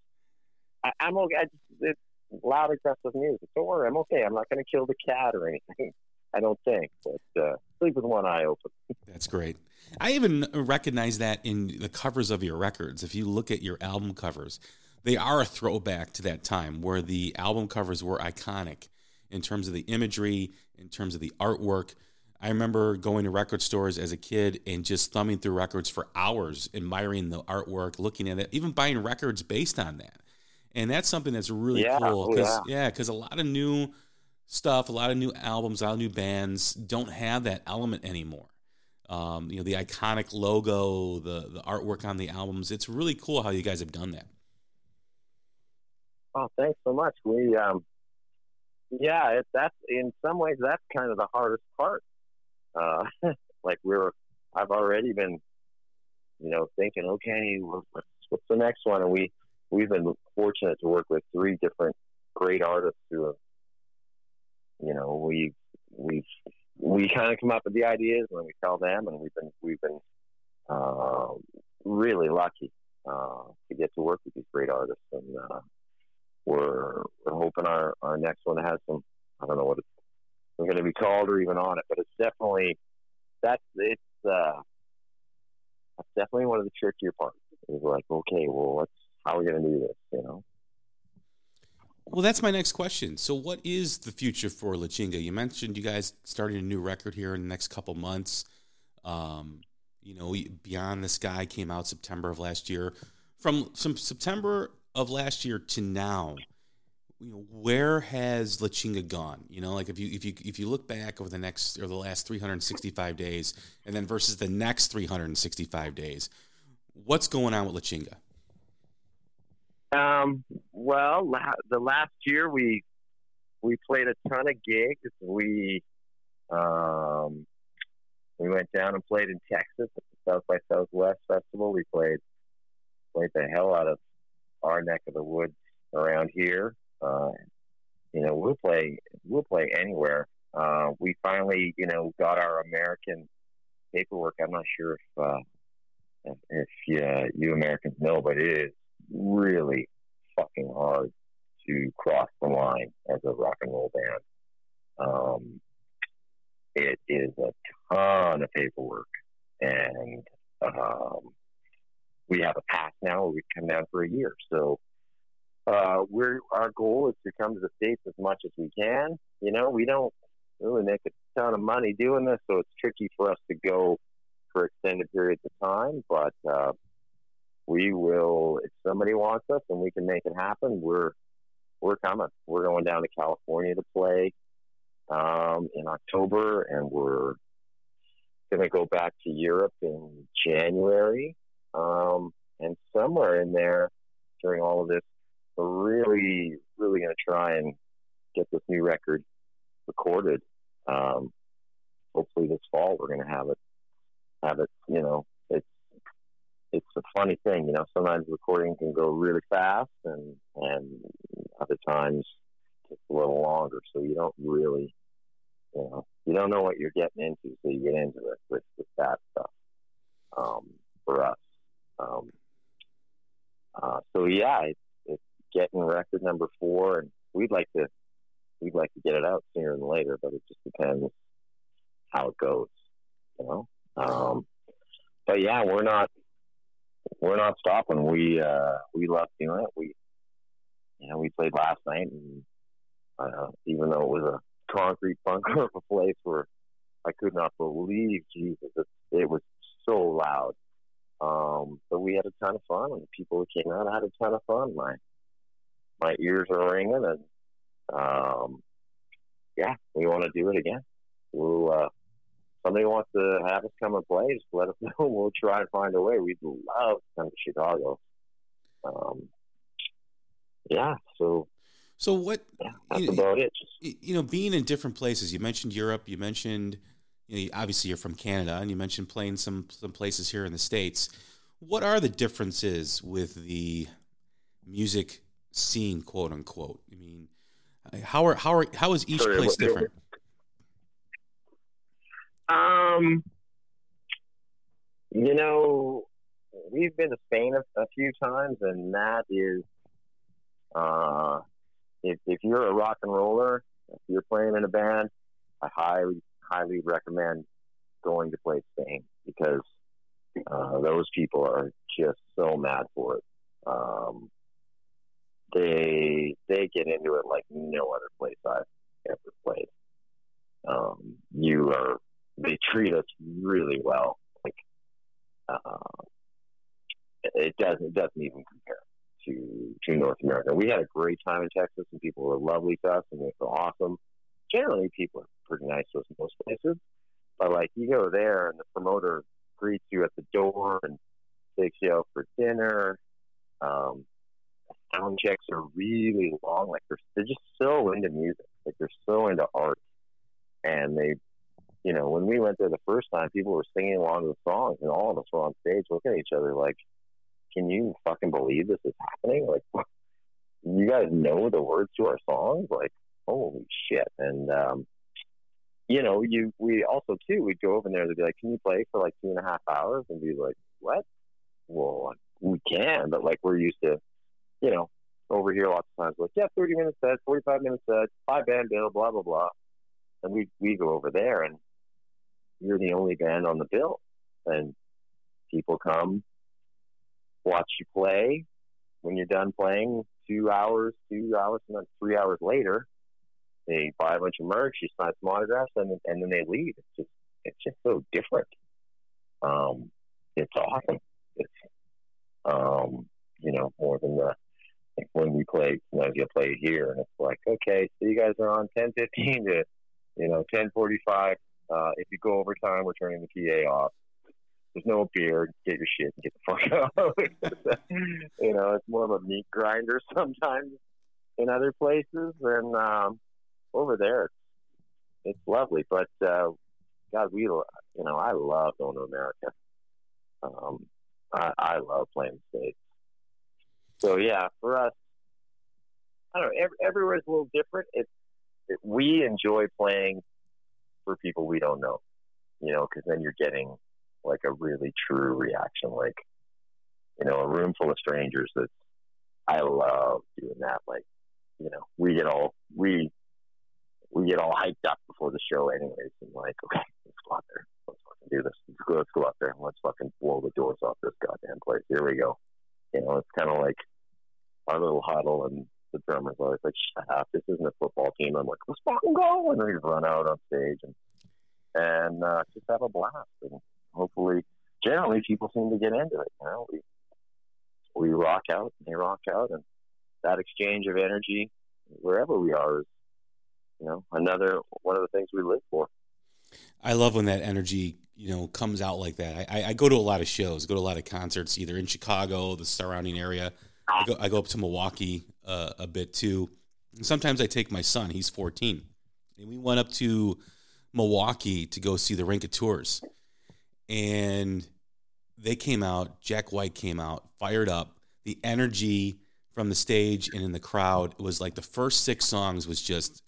I, I'm okay. I just, it's loud, aggressive music. Don't worry, I'm okay. I'm not going to kill the cat or anything. <laughs> I don't think, but uh, sleep with one eye open. <laughs> That's great. I even recognize that in the covers of your records. If you look at your album covers, they are a throwback to that time where the album covers were iconic in terms of the imagery, in terms of the artwork. I remember going to record stores as a kid and just thumbing through records for hours, admiring the artwork, looking at it, even buying records based on that. And that's something that's really Yeah, cool. oh, 'cause- yeah, because a lot of new stuff, a lot of new albums, a lot of new bands don't have that element anymore. Um, you know, the iconic logo, the the artwork on the albums. It's really cool how you guys have done that. Oh, thanks so much. We, um, yeah, it, that's in some ways that's kind of the hardest part. Uh, <laughs> like we're, I've already been, you know, thinking, okay, what's, what's the next one? And we, we've been fortunate to work with three different great artists who have, you know, we, we've, we kind of come up with the ideas and we tell them, and we've been, we've been, uh, really lucky, uh, to get to work with these great artists and, uh, we're we're hoping our our next one has some I don't know what it's going to be called or even on it, but it's definitely that's it's uh that's definitely one of the trickier parts. Is like okay, well, let's how are we going to do this? You know. Well, that's my next question. So, what is the future for La Chinga? You mentioned you guys starting a new record here in the next couple months. Um, you know, Beyond the Sky came out September of last year. From some September of last year to now, you know, where has La Chinga gone? You know, like if you if you if you look back over the next or the last 365 days, and then versus the next 365 days, what's going on with La Chinga? Um, well, the last year we we played a ton of gigs. We um, we went down and played in Texas at the South by Southwest Festival. We played played the hell out of our neck of the woods around here. Uh, you know, we'll play we'll play anywhere. Uh, we finally, you know, got our American paperwork. I'm not sure if uh, if, yeah, you Americans know, but it is really fucking hard to cross the line as a rock and roll band. Um, it is a ton of paperwork, and um, we have a pass now where we come down for a year. So uh, we're our goal is to come to the states as much as we can. You know, we don't really make a ton of money doing this, so it's tricky for us to go for extended periods of time. But uh, we will if somebody wants us and we can make it happen we're we're coming. We're going down to california to play um, in october and we're going to go back to europe in january. Um, and somewhere in there during all of this we're really really going to try and get this new record recorded. Um, hopefully this fall we're going to have it have it you know it's a funny thing, you know. Sometimes recording can go really fast, and and other times it's a little longer. So you don't really, you know, you don't know what you're getting into, so you get into it with, with that stuff. Um, for us, um, uh, so yeah, it's, it's getting record number four, and we'd like to we'd like to get it out sooner than later, but it just depends how it goes, you know. Um, but yeah, we're not we're not stopping. We uh, we love doing it. We you know we played last night, and uh, even though it was a concrete bunker of a place where I could not believe Jesus, it, it was so loud. Um, but we had a ton of fun, and the people who came out I had a ton of fun. My my ears are ringing, and um, yeah, we want to do it again. We'll uh, somebody wants to have us come and play, just let us <laughs> know. We'll try and find a way. We'd love to come to Chicago. Um, yeah, so So what? yeah, that's You- about it. Just you know, being in different places. You mentioned Europe. You mentioned, you know, obviously you're from Canada, and you mentioned playing some some places here in the states. What are the differences with the music scene, quote unquote? I mean, how are how are how is each Sorry, place different? Um, you know, we've been to Spain a, a few times, and that is, uh, if if you're a rock and roller, if you're playing in a band, I highly highly recommend going to play Spain because uh, those people are just so mad for it. Um, they they get into it like no other place I've ever played. Um, you are they treat us really well. Like uh, it doesn't it doesn't even compare to to North America. We had a great time in Texas, and people were lovely to us, and it was awesome. Generally, people are pretty nice to us in most places, but like you go there, and the promoter greets you at the door and takes you out for dinner. Um, sound checks are really long. Like they're they're just so into music. Like they're so into art, and they you know, when we went there the first time, people were singing along to the songs, and all of us were on stage looking at each other like, "Can you fucking believe this is happening? Like, you guys know the words to our songs? Like, holy shit!" And um, you know, you we also too we'd go over there. They'd be like, "Can you play for like two and a half hours?" And be like, "What? Well, we can, but like we're used to, you know." Over here, lots of times, like, yeah, 30 minutes set, 45 minutes set, five band bill, blah, blah, blah. And we, we go over there and you're the only band on the bill. And people come, watch you play. When you're done playing, two hours, two hours, and then three hours later, they buy a bunch of merch, you sign some autographs, and and then they leave. It's just it's just so different. Um, it's awesome. It's um, you know, more than the like when we play, sometimes you'll play here, and it's like, okay, so you guys are on ten fifteen to, you know, ten forty five. Uh, if you go overtime, we're turning the PA off. There's no beer. Get your shit and get the fuck <laughs> out. you know, it's more of a meat grinder <laughs> sometimes in other places, and um, over there, it's, it's lovely. But uh, God, we, you know, I love going to America. Um, I, I love playing the states. So yeah, for us, I don't know. Every, everywhere is a little different. It, it we enjoy playing for people we don't know, you know, because then you're getting like a really true reaction, like you know, a room full of strangers. That I love doing that. Like, you know, we get all we we get all hyped up before the show, anyways, and like, okay, let's go out there, let's fucking do this. Let's go, let's go out there, and let's fucking blow the doors off this goddamn place. Here we go. You know, it's kind of like our little huddle, and the drummer's always like, "Shut up! This isn't a football team." I'm like, "Let's fucking go!" And we run out on stage and and uh, just have a blast. And hopefully, generally, people seem to get into it. You know, we we rock out, and they rock out, and that exchange of energy wherever we are is, you know, another one of the things we live for. I love when that energy, you know, comes out like that. I, I, go to a lot of shows, go to a lot of concerts, either in Chicago, the surrounding area. I go, I go up to Milwaukee uh, a bit too. Sometimes I take my son; he's 14, and we went up to Milwaukee to go see the Raconteurs, and they came out. Jack White came out, fired up. The energy from the stage and in the crowd was like the first six songs was just,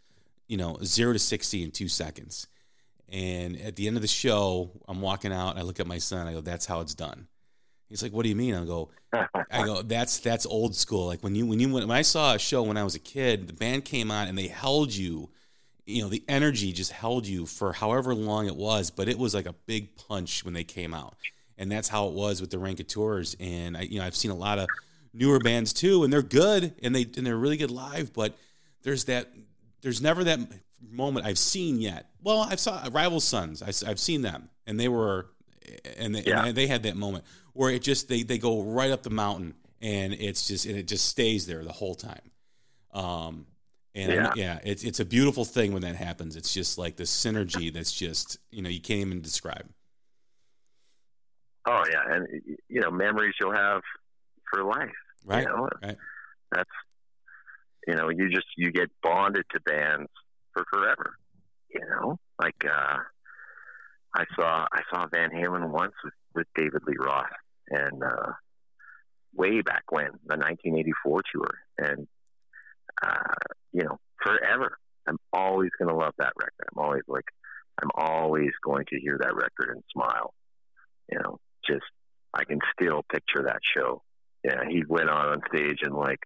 you know, zero to sixty in two seconds And at the end of the show, I'm walking out. I look at my son. I go, "That's how it's done." He's like, "What do you mean?" I go, "I go, <laughs> that's that's old school. Like when you when you when I saw a show when I was a kid, the band came on and they held you. You know, the energy just held you for however long it was, but it was like a big punch when they came out, and that's how it was with the Raconteurs. And I, you know, I've seen a lot of newer bands too, and they're good and they and they're really good live, but there's that there's never that moment I've seen yet. Well, I've saw Rival Sons. I, have seen them, and they were, and they, Yeah. and they had that moment where it just they they go right up the mountain, and it's just and it just stays there the whole time. Um, and Yeah. yeah, it's it's a beautiful thing when that happens. It's just like the synergy that's just you know you can't even describe. Oh yeah, and you know memories you'll have for life. Right, You know, right. that's you know you just you get bonded to bands for forever. You know, like uh, I saw I saw Van Halen once with, with David Lee Roth, and uh, way back when the 1984 tour, and uh, you know forever. I'm always going to love that record. I'm always like I'm always going to hear that record and smile. You know, just I can still picture that show. Yeah, he went on on stage and like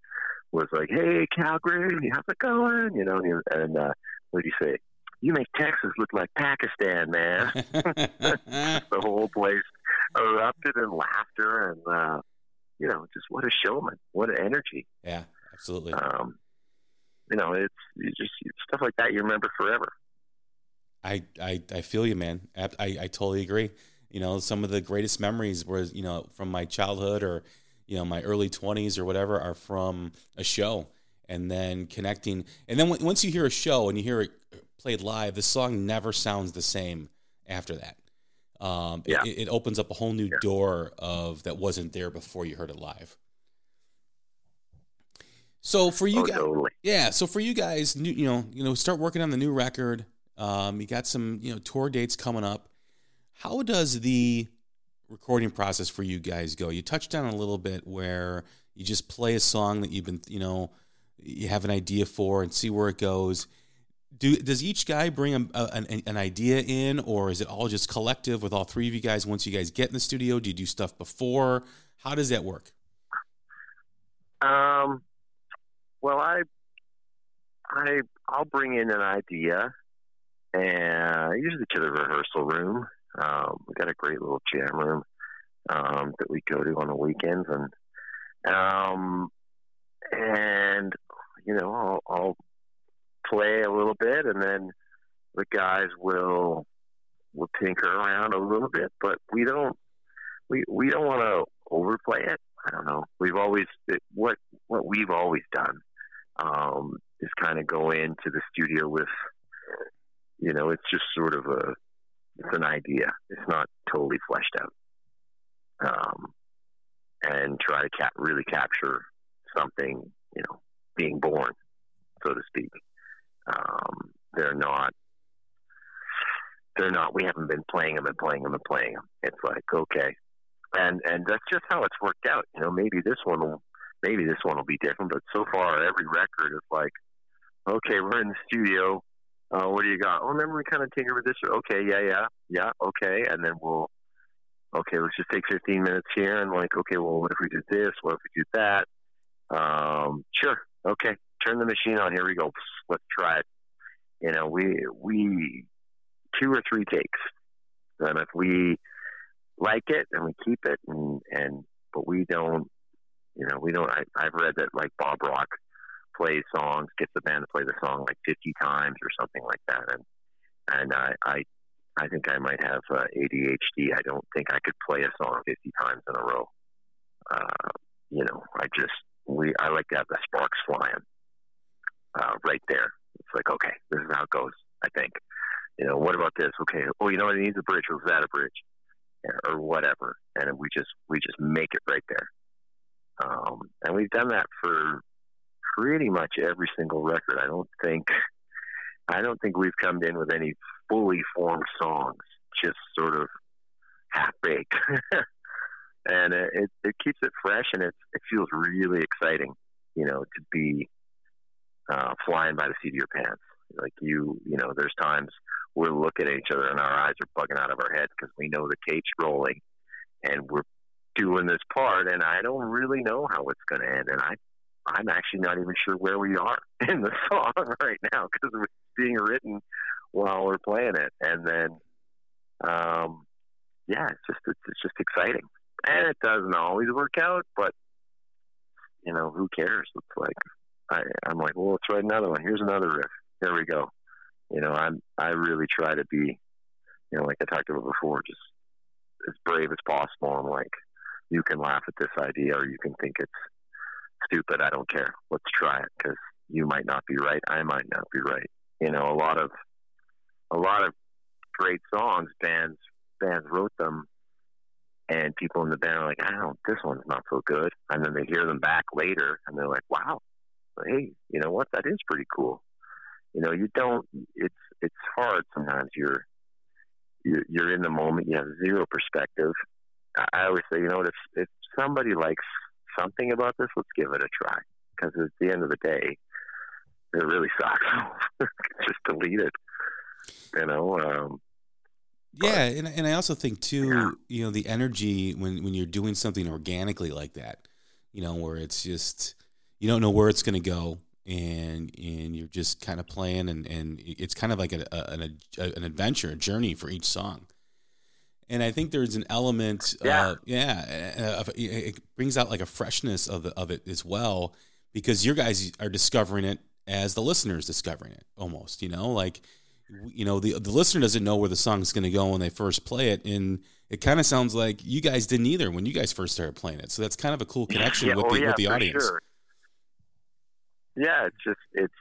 was like, "Hey, Calgary, how's it going?" You know, and, he, and uh, what did he say? You make Texas look like Pakistan, man. <laughs> <laughs> the whole place erupted in laughter and uh, you know, just what a showman, what an energy. yeah, absolutely. Um, you know, it's you just stuff like that you remember forever. I, I, I feel you, man. Ab- I, I totally agree. You know, some of the greatest memories were, you know, from my childhood or, you know, my early 20s or whatever are from a show and then connecting. And then when, once you hear a show and you hear it played live, the song never sounds the same after that. Um, it- Yeah. it, it opens up a whole new Yeah. door of that wasn't there before you heard it live. So for you oh, guys, totally. yeah. So for you guys, new, you know, you know, start working on the new record. Um, you got some, you know, tour dates coming up. How does the recording process for you guys go? You touched on a little bit where you just play a song that you've been, you know, you have an idea for and see where it goes. Do does each guy bring a, a, an, an idea in, or is it all just collective with all three of you guys? Once you guys get in the studio, do you do stuff before? How does that work? Um, well, I, I, I'll bring in an idea, and usually to the rehearsal room. Um, we got a great little jam room um, that we go to on the weekends, and um, and you know, I'll, I'll play a little bit, and then the guys will will tinker around a little bit, but we don't we we don't want to overplay it. I don't know. We've always it, what what we've always done um, is kind of go into the studio with, you know, it's just sort of a it's an idea. It's not totally fleshed out, um, and try to cap- really capture something, you know, being born, so to speak. Um, they're not. They're not. We haven't been playing them and playing them and playing them. It's like okay, and and that's just how it's worked out. You know, maybe this one will maybe this one will be different, but so far every record is like, okay, we're in the studio. Uh, what do you got? Oh, remember we kind of tinkered with this. Okay, yeah, yeah, yeah, okay, and then we'll okay, let's just take 15 minutes here and like, okay, well, what if we did this? What if we did that? Um, sure, okay, turn the machine on. Here we go. Let's try it. You know, we we two or three takes, and if we like it and we keep it and and but we don't you know we don't I, i've read that like bob rock plays songs gets the band to play the song like 50 times or something like that and and i i i think i might have uh, adhd i don't think i could play a song 50 times in a row uh you know i just we i like to have the sparks flying uh right there it's like okay this is how it goes i think you know what about this okay oh you know it needs a bridge or is that a bridge or whatever, and we just we just make it right there. Um, and we've done that for pretty much every single record. I don't think I don't think we've come in with any fully formed songs, just sort of half baked. <laughs> and it, it keeps it fresh, and it it feels really exciting, you know, to be uh, flying by the seat of your pants. Like you, you know, there's times we're looking at each other and our eyes are bugging out of our heads because we know the tape's rolling and we're doing this part and I don't really know how it's going to end and I I'm actually not even sure where we are <laughs> in the song <laughs> right now because it's being written while we're playing it. And then um yeah it's just it's, it's just exciting. And it doesn't always work out but you know who cares? It's like I, I'm like well let's write another one here's another riff here we go you know I'm I really try to be you know like I talked about before just as brave as possible and like you can laugh at this idea or you can think it's stupid. I don't care. Let's try it because you might not be right. I might not be right. You know, a lot of a lot of great songs bands bands wrote them, and people in the band are like, I don't. This one's not so good. And then they hear them back later, and they're like, Wow, hey, you know what? That is pretty cool. You know, you don't. It's it's hard sometimes. You're you're, in the moment. You have zero perspective. I always say, you know what? If if somebody likes something about this, let's give it a try. Because at the end of the day, it really <laughs> sucks. <laughs> Just delete it. You know. Um, Yeah, and and I also think too, Yeah. you know, the energy when when you're doing something organically like that, you know, where it's just you don't know where it's going to go, and and you're just kind of playing, and and it's kind of like a, a, an a, an adventure, a journey for each song. And I think there's an element, Yeah. uh, yeah, uh, of, it- brings out like a freshness of the, of it as well, because your guys are discovering it as the listeners discovering it, almost, you know, like you know the the listener doesn't know where the song's going to go when they first play it and it kind of sounds like you guys didn't either when you guys first started playing it so that's kind of a cool connection yeah, with oh, the yeah, with the audience Sure. Yeah, it's just it's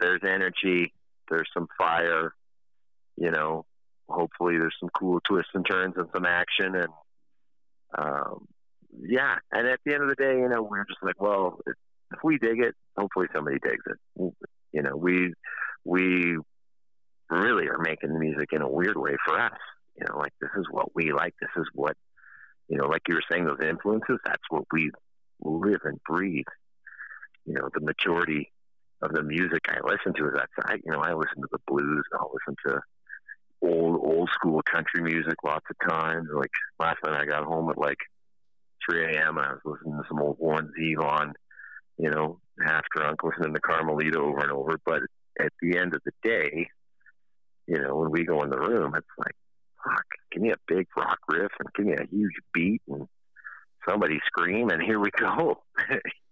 there's energy, there's some fire, you know. Hopefully, there's some cool twists and turns and some action, and um, yeah. And at the end of the day, you know, we're just like, well, if, we dig it, hopefully somebody digs it. You know, we we really are making music in a weird way for us. You know, like this is what we like. This is what you know, like you were saying, those influences. That's what we live and breathe. You know, the majority of the music I listen to is that side. You know, I listen to the blues. I'll listen to old old school country music lots of times. Like last night, I got home at like 3 a.m. I was listening to some old Warren Zevon. You know, half drunk, listening to Carmelita over and over. But at the end of the day, you know, when we go in the room, it's like, fuck, give me a big rock riff and give me a huge beat and somebody scream, and here we go. <laughs>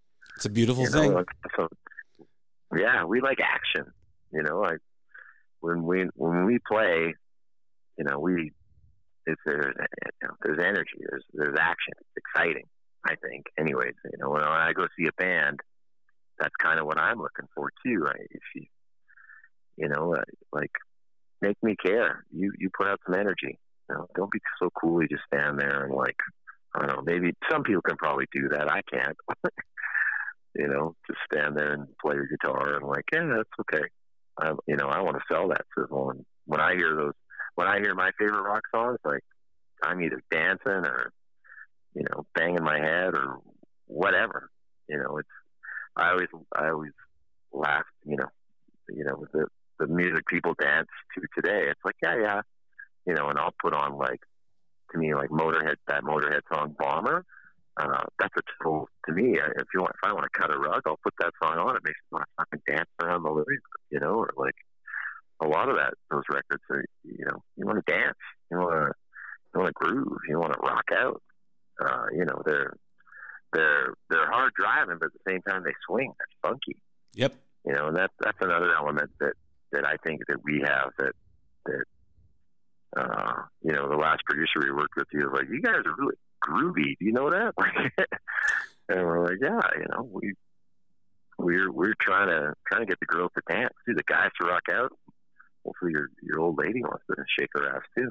it's a beautiful You know, thing like, so, yeah, we like action. You know, like when we when we play, you know, we if there's you know, there's energy, there's there's action. It's exciting. I think, anyways. You know, when I go see a band, that's kind of what I'm looking for too. I, If you, you know, uh, like make me care. You you put out some energy. You know, don't be so cool. You just stand there and like I don't know. Maybe some people can probably do that. I can't. <laughs> you know, just stand there and play your guitar and like, yeah, that's okay. I, you know, I want to sell that sizzle. And when I hear those, when I hear my favorite rock songs, like I'm either dancing or, you know, banging my head or whatever. You know, it's I always I always laugh. You know, you know, the the music people dance to today. It's like, yeah, yeah, you know, and I'll put on like to me like Motorhead that Motorhead song Bomber. Uh, that's a total to me. uh, If you want, if I want to cut a rug, I'll put that song on. It makes me want to fucking dance around the living room, you know, or like a lot of that. Those records are, you know, you want to dance, you want to, you want to groove, you want to rock out. Uh, you know, they're they're they're hard driving, but at the same time they swing. They're funky yep you know, and that's that's another element that that I think that we have that that uh, you know the last producer we worked with, he was like, "You guys are really groovy." Do you know that? <laughs> and we're like, "Yeah, you know, we we're we're trying to trying to get the girls to dance, do the guys to rock out. Hopefully, your your old lady wants to shake her ass too."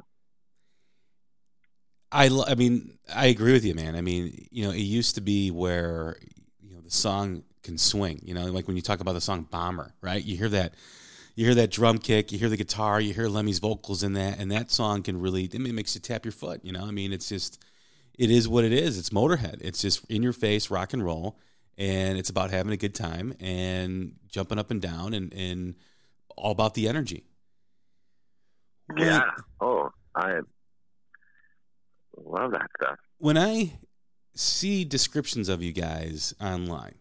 I, I mean, I agree with you, man. I mean, you know, it used to be where you know the song can swing. You know, like when you talk about the song "Bomber," right? You hear that, you hear that drum kick, you hear the guitar, you hear Lemmy's vocals in that, and that song can really, it makes you tap your foot. You know, I mean, it's just, it is what it is. It's Motorhead. It's just in your face rock and roll, and it's about having a good time and jumping up and down and and all about the energy. When- Yeah. Oh, I love that stuff. when I see descriptions of you guys online,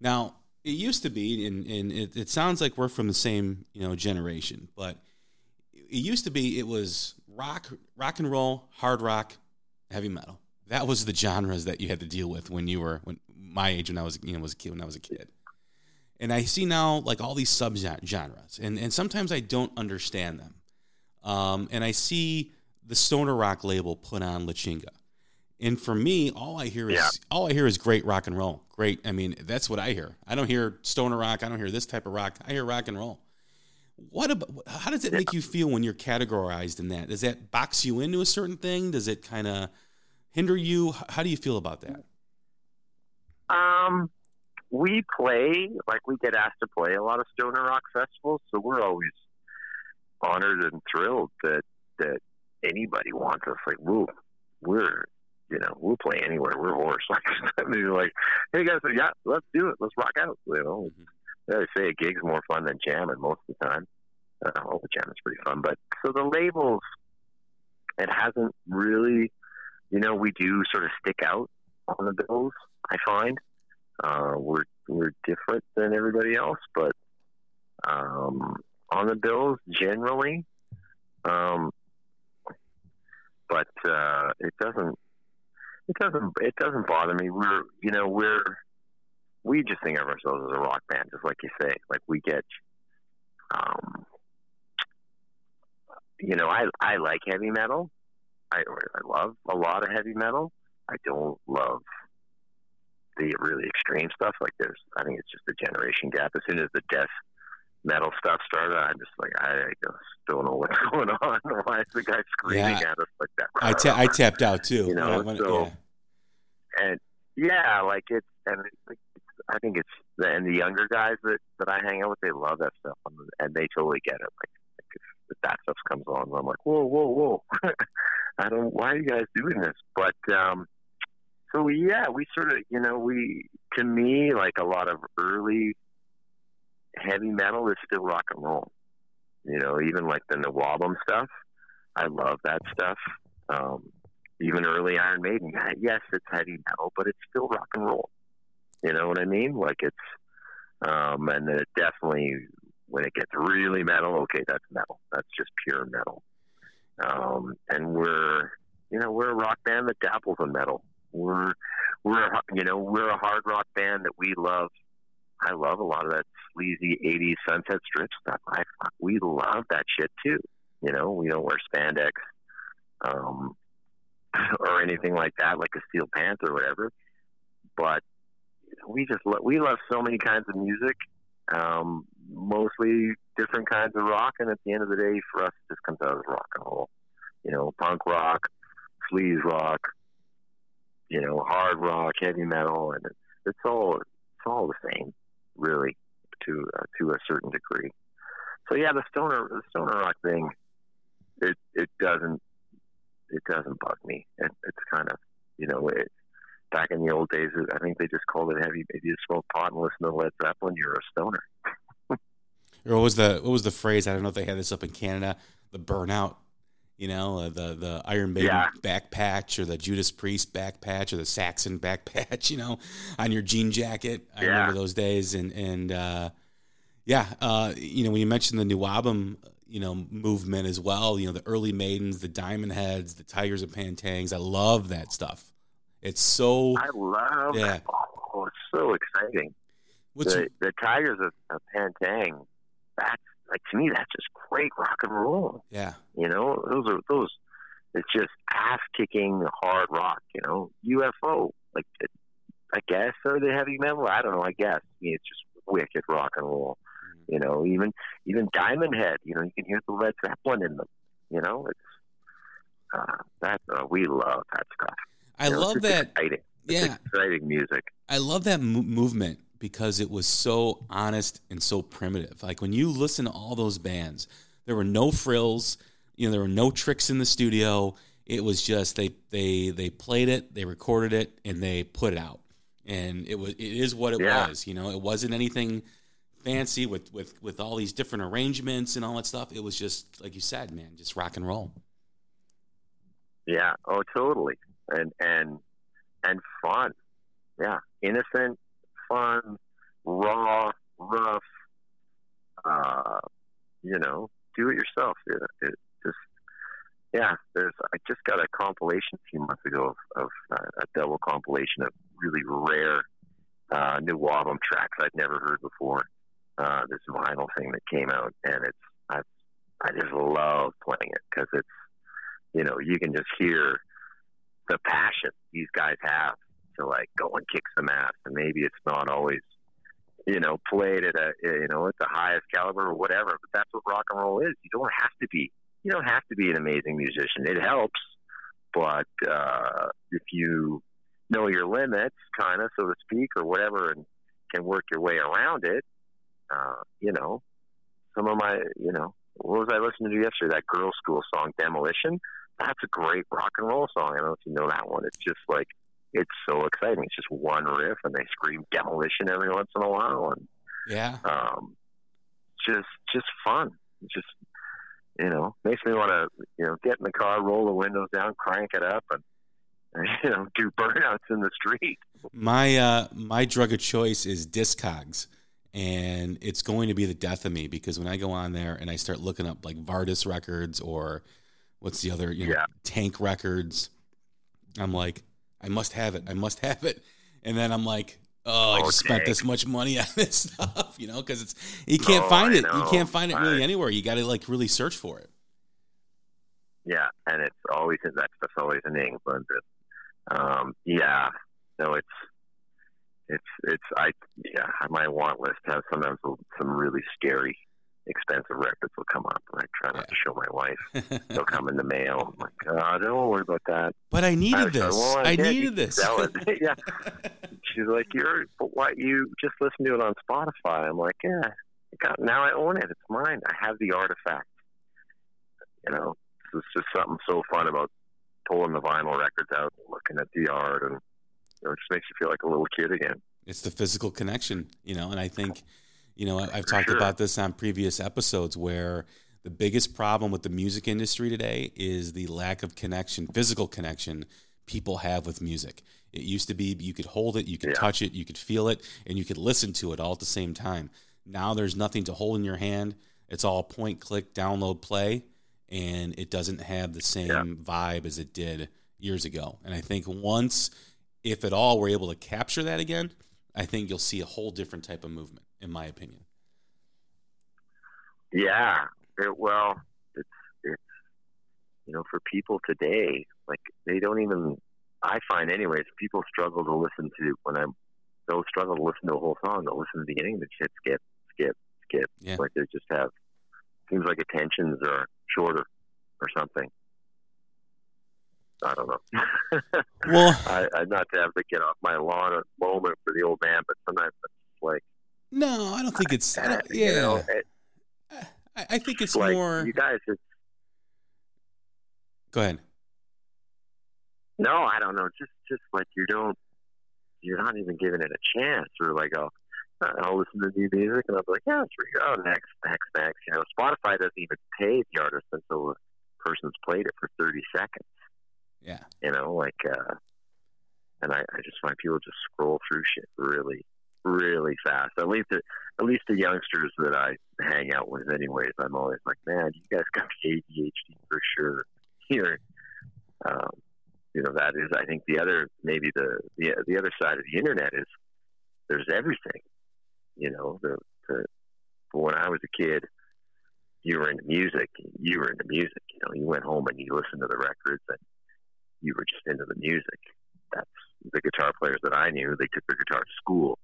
now it used to be, and, and it, it sounds like we're from the same you know generation, but it used to be it was rock, rock and roll, hard rock, heavy metal. That was the genres that you had to deal with when you were when my age when I was you know was a kid when I was a kid. And I see now like all these sub genres, and and sometimes I don't understand them. Um, and I see the stoner rock label put on La Chinga. And for me, all I hear is Yeah. all I hear is great rock and roll. Great. I mean, that's what I hear. I don't hear stoner rock. I don't hear this type of rock. I hear rock and roll. What about? How does it make you feel when you're categorized in that? Does that box you into a certain thing? Does it kind of hinder you? How do you feel about that? Um, we play like we get asked to play a lot of stoner rock festivals, so we're always honored and thrilled that that anybody wants us. Like, woo, we're you know we'll play anywhere. We're horse. <laughs> Like, mean, like, hey guys, yeah, let's do it. Let's rock out. You know, they always say a gig's more fun than jamming most of the time. Uh, well, the jamming's pretty fun, but so the labels, it hasn't really, you know, we do sort of stick out on the bills. I find uh, we're we're different than everybody else, but um, on the bills generally, um, but uh, it doesn't it doesn't it doesn't bother me. We're you know we're we just think of ourselves as a rock band, just like you say. Like we get, um, you know, I I like heavy metal. I I love a lot of heavy metal. I don't love the really extreme stuff. Like there's, I think it's just a generation gap. As soon as the death metal stuff started, I'm just like, I just don't know what's <laughs> going on. Why is the guy screaming Yeah. at us like that? I ta- I tapped out too. You know, I so- yeah. and yeah, like it's and it's, like, I think it's the, and the younger guys that that I hang out with, they love that stuff, and, and they totally get it. Like, like if, if that stuff comes on, I'm like, whoa, whoa, whoa! <laughs> I don't. Why are you guys doing this? But um, so yeah, we sort of, you know, we to me like a lot of early heavy metal is still rock and roll. You know, even like the NWOBHM stuff, I love that stuff. Um, even early Iron Maiden, <laughs> yes, it's heavy metal, but it's still rock and roll. You know what I mean? Like it's, um, and then it definitely when it gets really metal, okay, that's metal. That's just pure metal. Um, and we're, you know, we're a rock band that dabbles in metal. We're, we're, you know, we're a hard rock band that we love. I love a lot of that sleazy '80s Sunset Strip stuff. I, we love that shit too. You know, we don't wear spandex. Um, or anything like that, like a Steel Panther or whatever. But we just lo- we love so many kinds of music, um, mostly different kinds of rock, and at the end of the day, for us, it just comes out as rock and roll. You know, punk rock, sleaze rock, you know, hard rock, heavy metal, and it, it's all it's all the same, really, to uh, to a certain degree. So yeah, the stoner the stoner rock thing, it it doesn't it doesn't bug me. It, it's kind of, you know, it, back in the old days, I think they just called it heavy. If you smoke pot and listen to Led Zeppelin, you're a stoner. <laughs> Or what was the what was the phrase? I don't know if they had this up in Canada. The burnout, you know, uh, the the Iron Maiden Yeah. back patch, or the Judas Priest back patch, or the Saxon <laughs> back patch, you know, on your jean jacket. I Yeah. remember those days, and and uh, yeah, uh, you know, when you mentioned the NWOBHM, you know, movement as well. You know, the early Maidens, the Diamond Heads, the Tygers and Pan Tangs. I love that stuff. It's so I love Yeah. that. Oh, it's so exciting. what's the, the Tygers of, of Pan Tang, that's like to me, that's just great rock and roll. yeah, You know, those are those. It's just ass kicking hard rock. You know, UFO. Like, it, I guess or the heavy metal? I don't know. I guess. I mean, it's just wicked rock and roll. You know, even even Diamond Head. You know, you can hear the Led Zeppelin in them. You know, it's uh, that uh, we love that stuff. I know, love that. Exciting. Yeah, exciting music. I love that mo- movement because it was so honest and so primitive. Like when you listen to all those bands, there were no frills, you know, there were no tricks in the studio. It was just they they they played it, they recorded it, and they put it out, and it was it is what it Yeah. was. You know, it wasn't anything fancy with with with all these different arrangements and all that stuff. It was just like you said, man, just rock and roll. Yeah. Oh, totally. And and and fun. Yeah. Innocent, fun, raw, rough. Uh, you know, do it yourself. It, it just yeah. There's I just got a compilation a few months ago of, of uh, a double compilation of really rare uh, new album tracks I'd never heard before. Uh, this vinyl thing that came out, and it's I I just love playing it because it's you know you can just hear the passion these guys have to like go and kick some ass, and maybe it's not always you know played at a you know at the highest caliber or whatever, but that's what rock and roll is. You don't have to be you don't have to be an amazing musician. It helps, but uh, if you know your limits, kind of so to speak, or whatever, and can work your way around it, uh, you know, some of my you know what was I listening to yesterday? That Girlschool song, Demolition. That's a great rock and roll song. I don't know if you know that one. It's just like it's so exciting. It's just one riff, and they scream demolition every once in a while, and Yeah. um, just just fun. It's just you know makes me want to you know get in the car, roll the windows down, crank it up, and, and <laughs> you know do burnouts in the street. My uh my drug of choice is Discogs. And it's going to be the death of me because when I go on there and I start looking up like Vardis records or what's the other, you know, Yeah. Tank records, I'm like, I must have it. I must have it. And then I'm like, oh, I just spent this much money on this <laughs> stuff, you know, because it's you can't Oh, find I it. You can't find it really I- anywhere. You got to like really search for it. Yeah, and it's always in that stuff's always in England. And, um, yeah, no, it's it's it's I yeah. My want list has sometimes some really scary, expensive records will come up, and I try not to show my wife. <laughs> They'll come in the mail. I'm like, oh, don't worry about that. but I I needed like, this. well, I you needed this. sell it. <laughs> yeah. She's like, you're, but what? You just listen to it on Spotify. I'm like, yeah. I now I own it. It's mine. I have the artifact. You know, it's just something so fun about pulling the vinyl records out, and looking at the art, and you know, it just makes you feel like a little kid again. It's the physical connection, you know, and I think, you know, I've talked sure. about this on previous episodes where the biggest problem with the music industry today is the lack of connection, physical connection people have with music. It used to be you could hold it, you could Yeah. touch it, you could feel it, and you could listen to it all at the same time. Now there's nothing to hold in your hand. It's all point, click, download, play, and it doesn't have the same Yeah. vibe as it did years ago. And I think once, if at all, we're able to capture that again, I think you'll see a whole different type of movement, in my opinion. Yeah. It, well, it's it's you know for people today, like they don't even. I find, anyways, people struggle to listen to when I'm. They'll struggle to listen to a whole song. They'll listen to the beginning, the shit skip, skip, skip. Yeah. Like they just have. Seems like attentions are shorter or something. I don't know. <laughs> Well, I, I'm not to have to get off my lawn moment for the old man, but sometimes it's like, no, I don't think it's. I don't, <laughs> you yeah, know, it, I, I think it's like more. you guys. It's, Go ahead. No, I don't know. Just just like you don't, you're not even giving it a chance. Or like, oh, I'll listen to new music, and I'll be like, yeah, it's good. Oh, next, next, next. You know, Spotify doesn't even pay the artist until the person's played it for 30 seconds. Yeah. You know, like, uh, and I, I just find people just scroll through shit really, really fast. At least, the, at least the youngsters that I hang out with, anyways. I'm always like, man, you guys got ADHD for sure. Here, um, you know that is i think the other maybe the the, the other side of the internet is there's everything you know the, the when i was a kid you were into music you were into music you know you went home and you listened to the records and you were just into the music that's the guitar players that i knew they took their guitar to school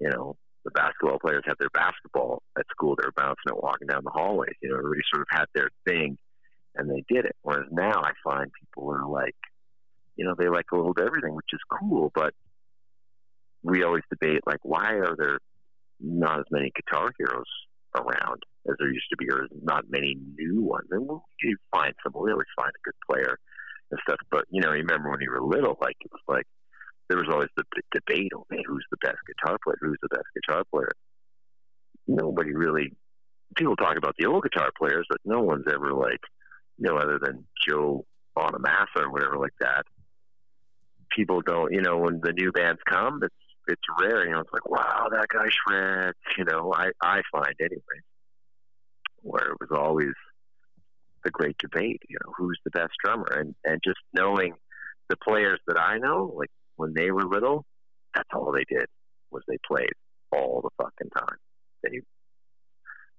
you know the basketball players had their basketball at school they were bouncing it walking down the hallways you know everybody sort of had their thing and they did it whereas now i find people are like you know, they like a little everything, which is cool. But we always debate, like, why are there not as many guitar heroes around as there used to be, or not many new ones? And we'll, you find some, we always find a good player and stuff. But, you know, remember when you were little, like, it was like, there was always the debate, oh, man, who's the best guitar player? Who's the best guitar player? nobody really. People talk about the old guitar players, but no one's ever like, you know, other than Joe Bonamassa or whatever like that. People don't, you know, when the new bands come, it's it's rare. You know, it's like, wow, that guy shreds. You know, I I find anyway, where it was always the great debate. You know, who's the best drummer, and and just knowing the players that I know, like when they were little, that's all they did was they played all the fucking time. They, you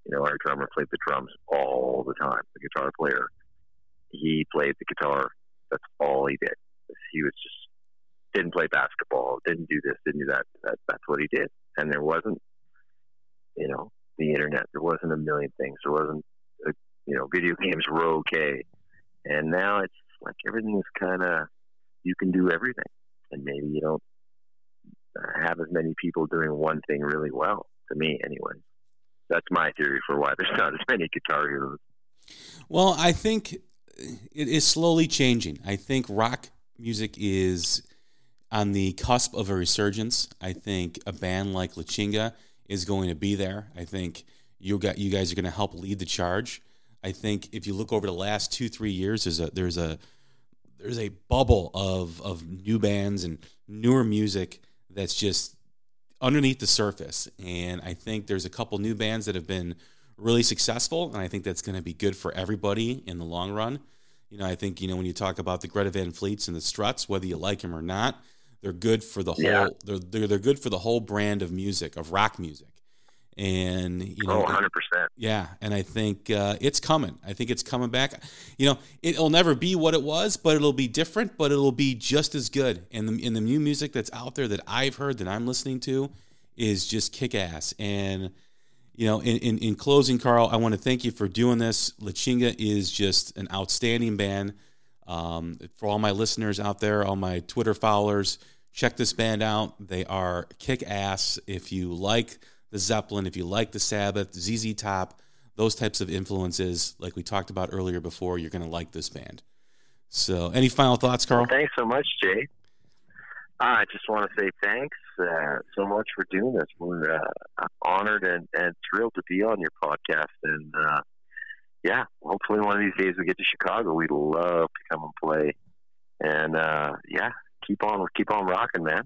know, our drummer played the drums all the time. The guitar player, he played the guitar. That's all he did. He was just didn't play basketball, didn't do this, didn't do that. that that's what he did. And there wasn't, you know, the internet. There wasn't a million things. There wasn't, uh you know, video games were okay. And now it's like everything is kind of, you can do everything. And maybe you don't have as many people doing one thing really well, to me, anyway. That's my theory for why there's not as many guitar heroes. Well, I think it is slowly changing. I think rock music is on the cusp of a resurgence. I think a band like La Chinga is going to be there. I think you got you guys are going to help lead the charge. I think if you look over the last two three years, there's a there's a there's a bubble of of new bands and newer music that's just underneath the surface. And I think there's a couple new bands that have been really successful, and I think that's going to be good for everybody in the long run. You know, I think you know when you talk about the Greta Van Fleets and the Struts, whether you like them or not, they're good for the whole. Yeah. They're, they're they're good for the whole brand of music of rock music, and you know, Oh, it- 100%. yeah, and I think uh, it's coming. I think it's coming back. You know, it'll never be what it was, but it'll be different. But it'll be just as good. And the in the new music that's out there that I've heard that I'm listening to is just kick ass. And you know, in, in in closing, Carl, I want to thank you for doing this. La Chinga is just an outstanding band. Um, for all my listeners out there, all my Twitter followers, check this band out. They are kick ass. If you like the Zeppelin, if you like the Sabbath, ZZ Top, those types of influences, like we talked about earlier before, you're going to like this band. So, any final thoughts, Carl? Thanks so much, Jay. I just want to say thanks uh, so much for doing this. We're uh, honored and, and thrilled to be on your podcast. And uh, yeah, hopefully one of these days we get to Chicago. We'd love to come and play. And uh, yeah, keep on keep on rocking, man.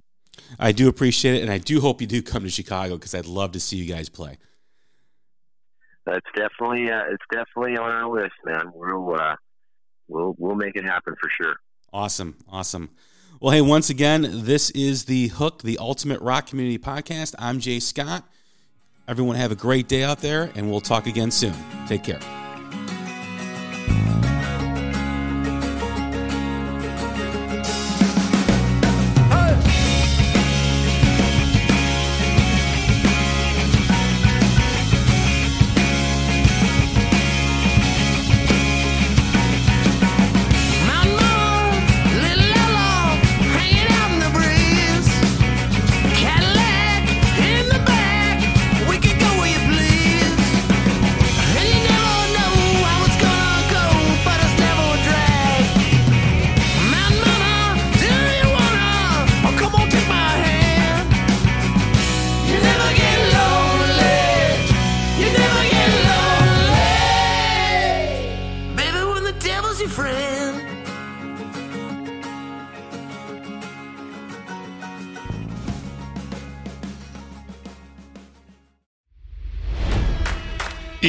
I do appreciate it, and I do hope you do come to Chicago because I'd love to see you guys play. That's definitely uh, it's definitely on our list, man. We'll uh, we'll we'll make it happen for sure. Awesome. Awesome. Well, hey, once again, this is The Hook, the Ultimate Rock Community Podcast. I'm Jay Scott. Everyone have a great day out there, and we'll talk again soon. Take care.